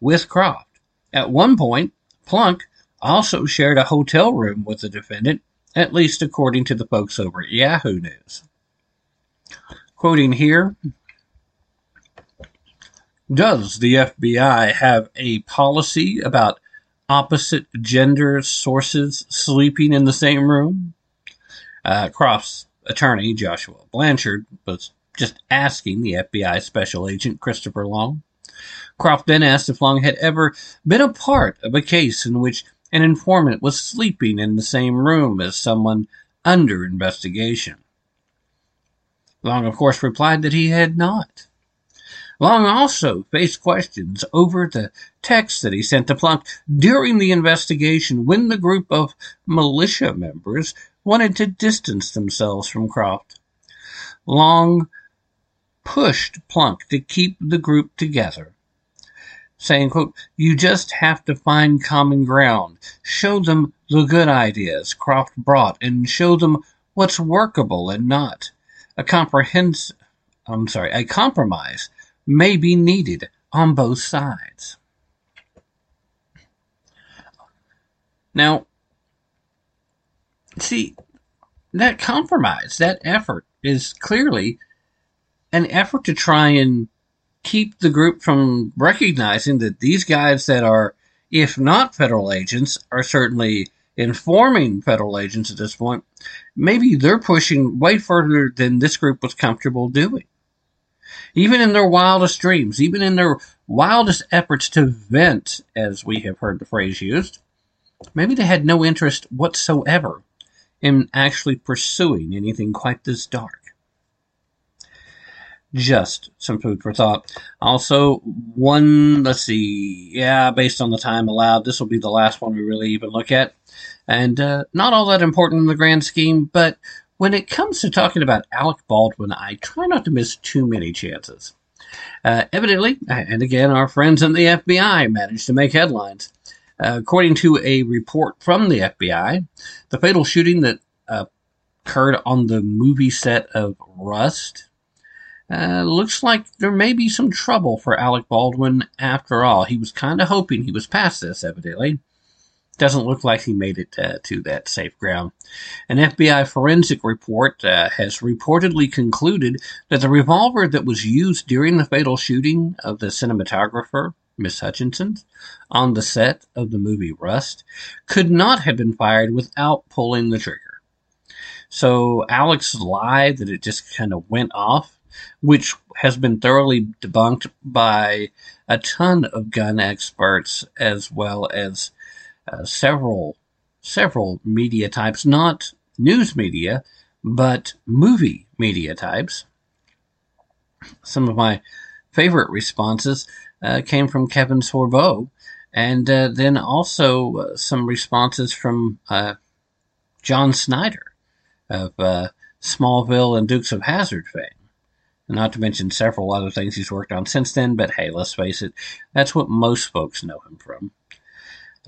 with Croft. At one point, Plunk also shared a hotel room with the defendant, at least according to the folks over at Yahoo News. Quoting here, does the FBI have a policy about opposite gender sources sleeping in the same room? Uh, Croft's attorney, Joshua Blanchard, was just asking the FBI special agent Christopher Long. Croft then asked if Long had ever been a part of a case in which an informant was sleeping in the same room as someone under investigation. Long, of course, replied that he had not. Long also faced questions over the text that he sent to Plunk during the investigation when the group of militia members wanted to distance themselves from Croft. Long pushed Plunk to keep the group together, saying, quote, You just have to find common ground. Show them the good ideas Croft brought and show them what's workable and not. A comprehensive, I'm sorry, a compromise may be needed on both sides. Now, see, that compromise, that effort is clearly an effort to try and keep the group from recognizing that these guys that are, if not federal agents, are certainly informing federal agents at this point. Maybe they're pushing way further than this group was comfortable doing. Even in their wildest dreams, even in their wildest efforts to vent, as we have heard the phrase used, maybe they had no interest whatsoever in actually pursuing anything quite this dark. Just some food for thought. Also, one, let's see, yeah, based on the time allowed, this will be the last one we really even look at. And uh, not all that important in the grand scheme, but when it comes to talking about Alec Baldwin, I try not to miss too many chances. Uh, evidently, and again, our friends in the FBI managed to make headlines. Uh, according to a report from the FBI, the fatal shooting that uh, occurred on the movie set of Rust uh, looks like there may be some trouble for Alec Baldwin after all. He was kind of hoping he was past this, evidently. Doesn't look like he made it uh, to that safe ground. An FBI forensic report uh, has reportedly concluded that the revolver that was used during the fatal shooting of the cinematographer, Miss Hutchinson, on the set of the movie Rust, could not have been fired without pulling the trigger. So Alex lied that it just kind of went off which has been thoroughly debunked by a ton of gun experts as well as uh, several several media types, not news media, but movie media types. Some of my favorite responses uh, came from Kevin Sorbo, and uh, then also uh, some responses from uh, John Schneider of Smallville and Dukes of Hazzard fame not to mention several other things he's worked on since then. But hey, let's face it, that's what most folks know him from.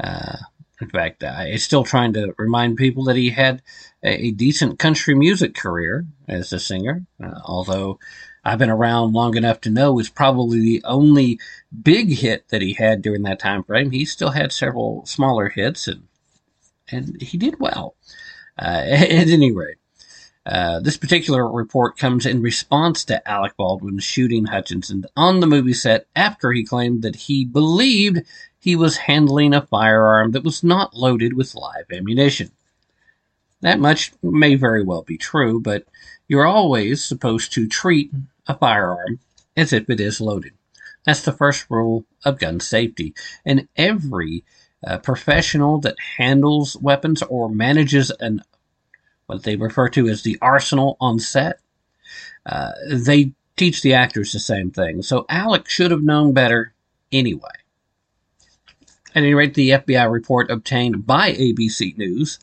Uh, in fact, I'm still trying to remind people that he had a, a decent country music career as a singer, uh, although I've been around long enough to know was probably the only big hit that he had during that time frame. He still had several smaller hits, and and he did well. Uh, <laughs> at any rate, uh, this particular report comes in response to Alec Baldwin shooting Hutchinson on the movie set after he claimed that he believed he was handling a firearm that was not loaded with live ammunition. That much may very well be true, but you're always supposed to treat a firearm as if it is loaded. That's the first rule of gun safety. And every uh, professional that handles weapons or manages an what they refer to as the arsenal on set. Uh, they teach the actors the same thing. So Alec should have known better anyway. At any rate, the FBI report obtained by ABC News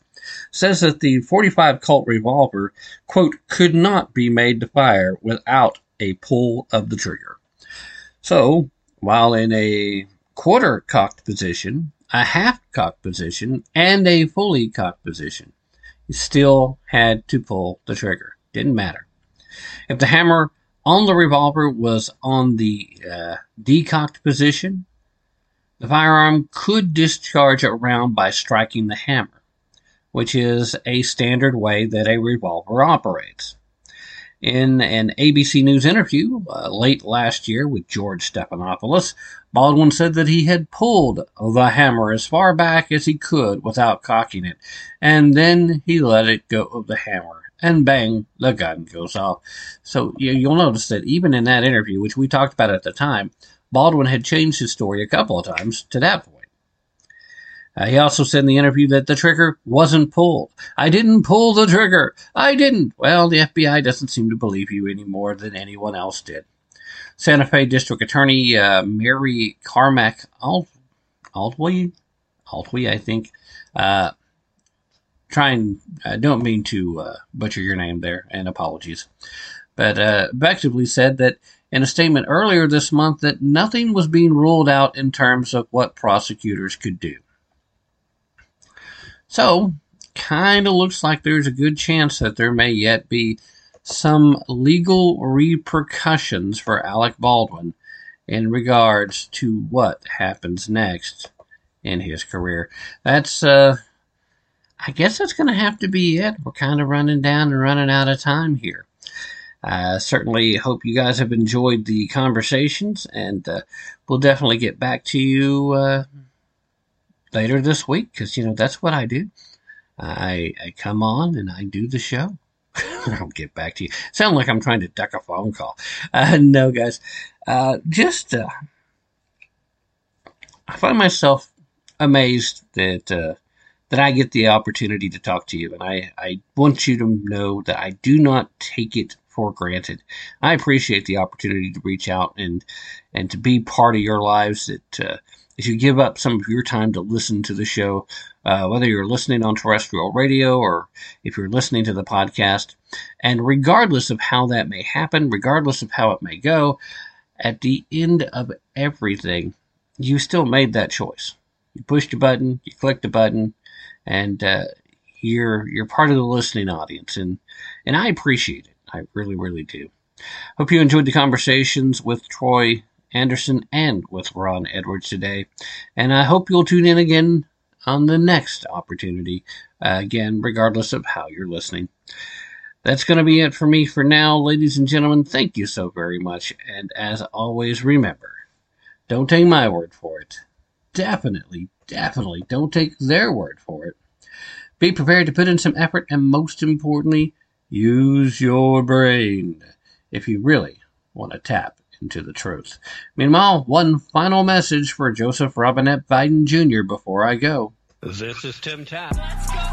says that the 45 Colt revolver, quote, could not be made to fire without a pull of the trigger. So, while in a quarter cocked position, a half cocked position, and a fully cocked position, you still had to pull the trigger. Didn't matter. If the hammer on the revolver was on the uh, decocked position, the firearm could discharge a round by striking the hammer, which is a standard way that a revolver operates. In an ABC News interview uh, late last year with George Stephanopoulos, Baldwin said that he had pulled the hammer as far back as he could without cocking it, and then he let it go of the hammer, and bang, the gun goes off. So you'll notice that even in that interview, which we talked about at the time, Baldwin had changed his story a couple of times to that point. Uh, he also said in the interview that the trigger wasn't pulled. I didn't pull the trigger. I didn't. Well, the FBI doesn't seem to believe you any more than anyone else did. Santa Fe District Attorney uh, Mary Carmack Alt- Altway, Altway, I think. Uh, trying, I don't mean to uh, butcher your name there, and apologies. But uh, effectively said that in a statement earlier this month that nothing was being ruled out in terms of what prosecutors could do. So, kind of looks like there's a good chance that there may yet be some legal repercussions for Alec Baldwin in regards to what happens next in his career. That's, uh, I guess that's going to have to be it. We're kind of running down and running out of time here. I certainly hope you guys have enjoyed the conversations, and uh, we'll definitely get back to you uh, later this week because you know that's what I do. I I come on and I do the show. <laughs> I'll get back to you. Sound like I'm trying to duck a phone call. <laughs> Uh, no, guys, uh, just uh, I find myself amazed that uh, that I get the opportunity to talk to you, and I I want you to know that I do not take it for granted. I appreciate the opportunity to reach out and and to be part of your lives. That uh, if you give up some of your time to listen to the show, uh, whether you're listening on terrestrial radio or if you're listening to the podcast, and regardless of how that may happen, regardless of how it may go, at the end of everything, you still made that choice. You pushed a button, you clicked a button, and uh, you're you're part of the listening audience, and and I appreciate it. I really, really do. Hope you enjoyed the conversations with Troy Anderson and with Ron Edwards today. And I hope you'll tune in again on the next opportunity, uh, again, regardless of how you're listening. That's going to be it for me for now, ladies and gentlemen. Thank you so very much. And as always, remember don't take my word for it. Definitely, definitely don't take their word for it. Be prepared to put in some effort, and most importantly, Use your brain if you really want to tap into the truth. Meanwhile, one final message for Joseph Robinette Biden Jr. before I go. This is Tim Tapp.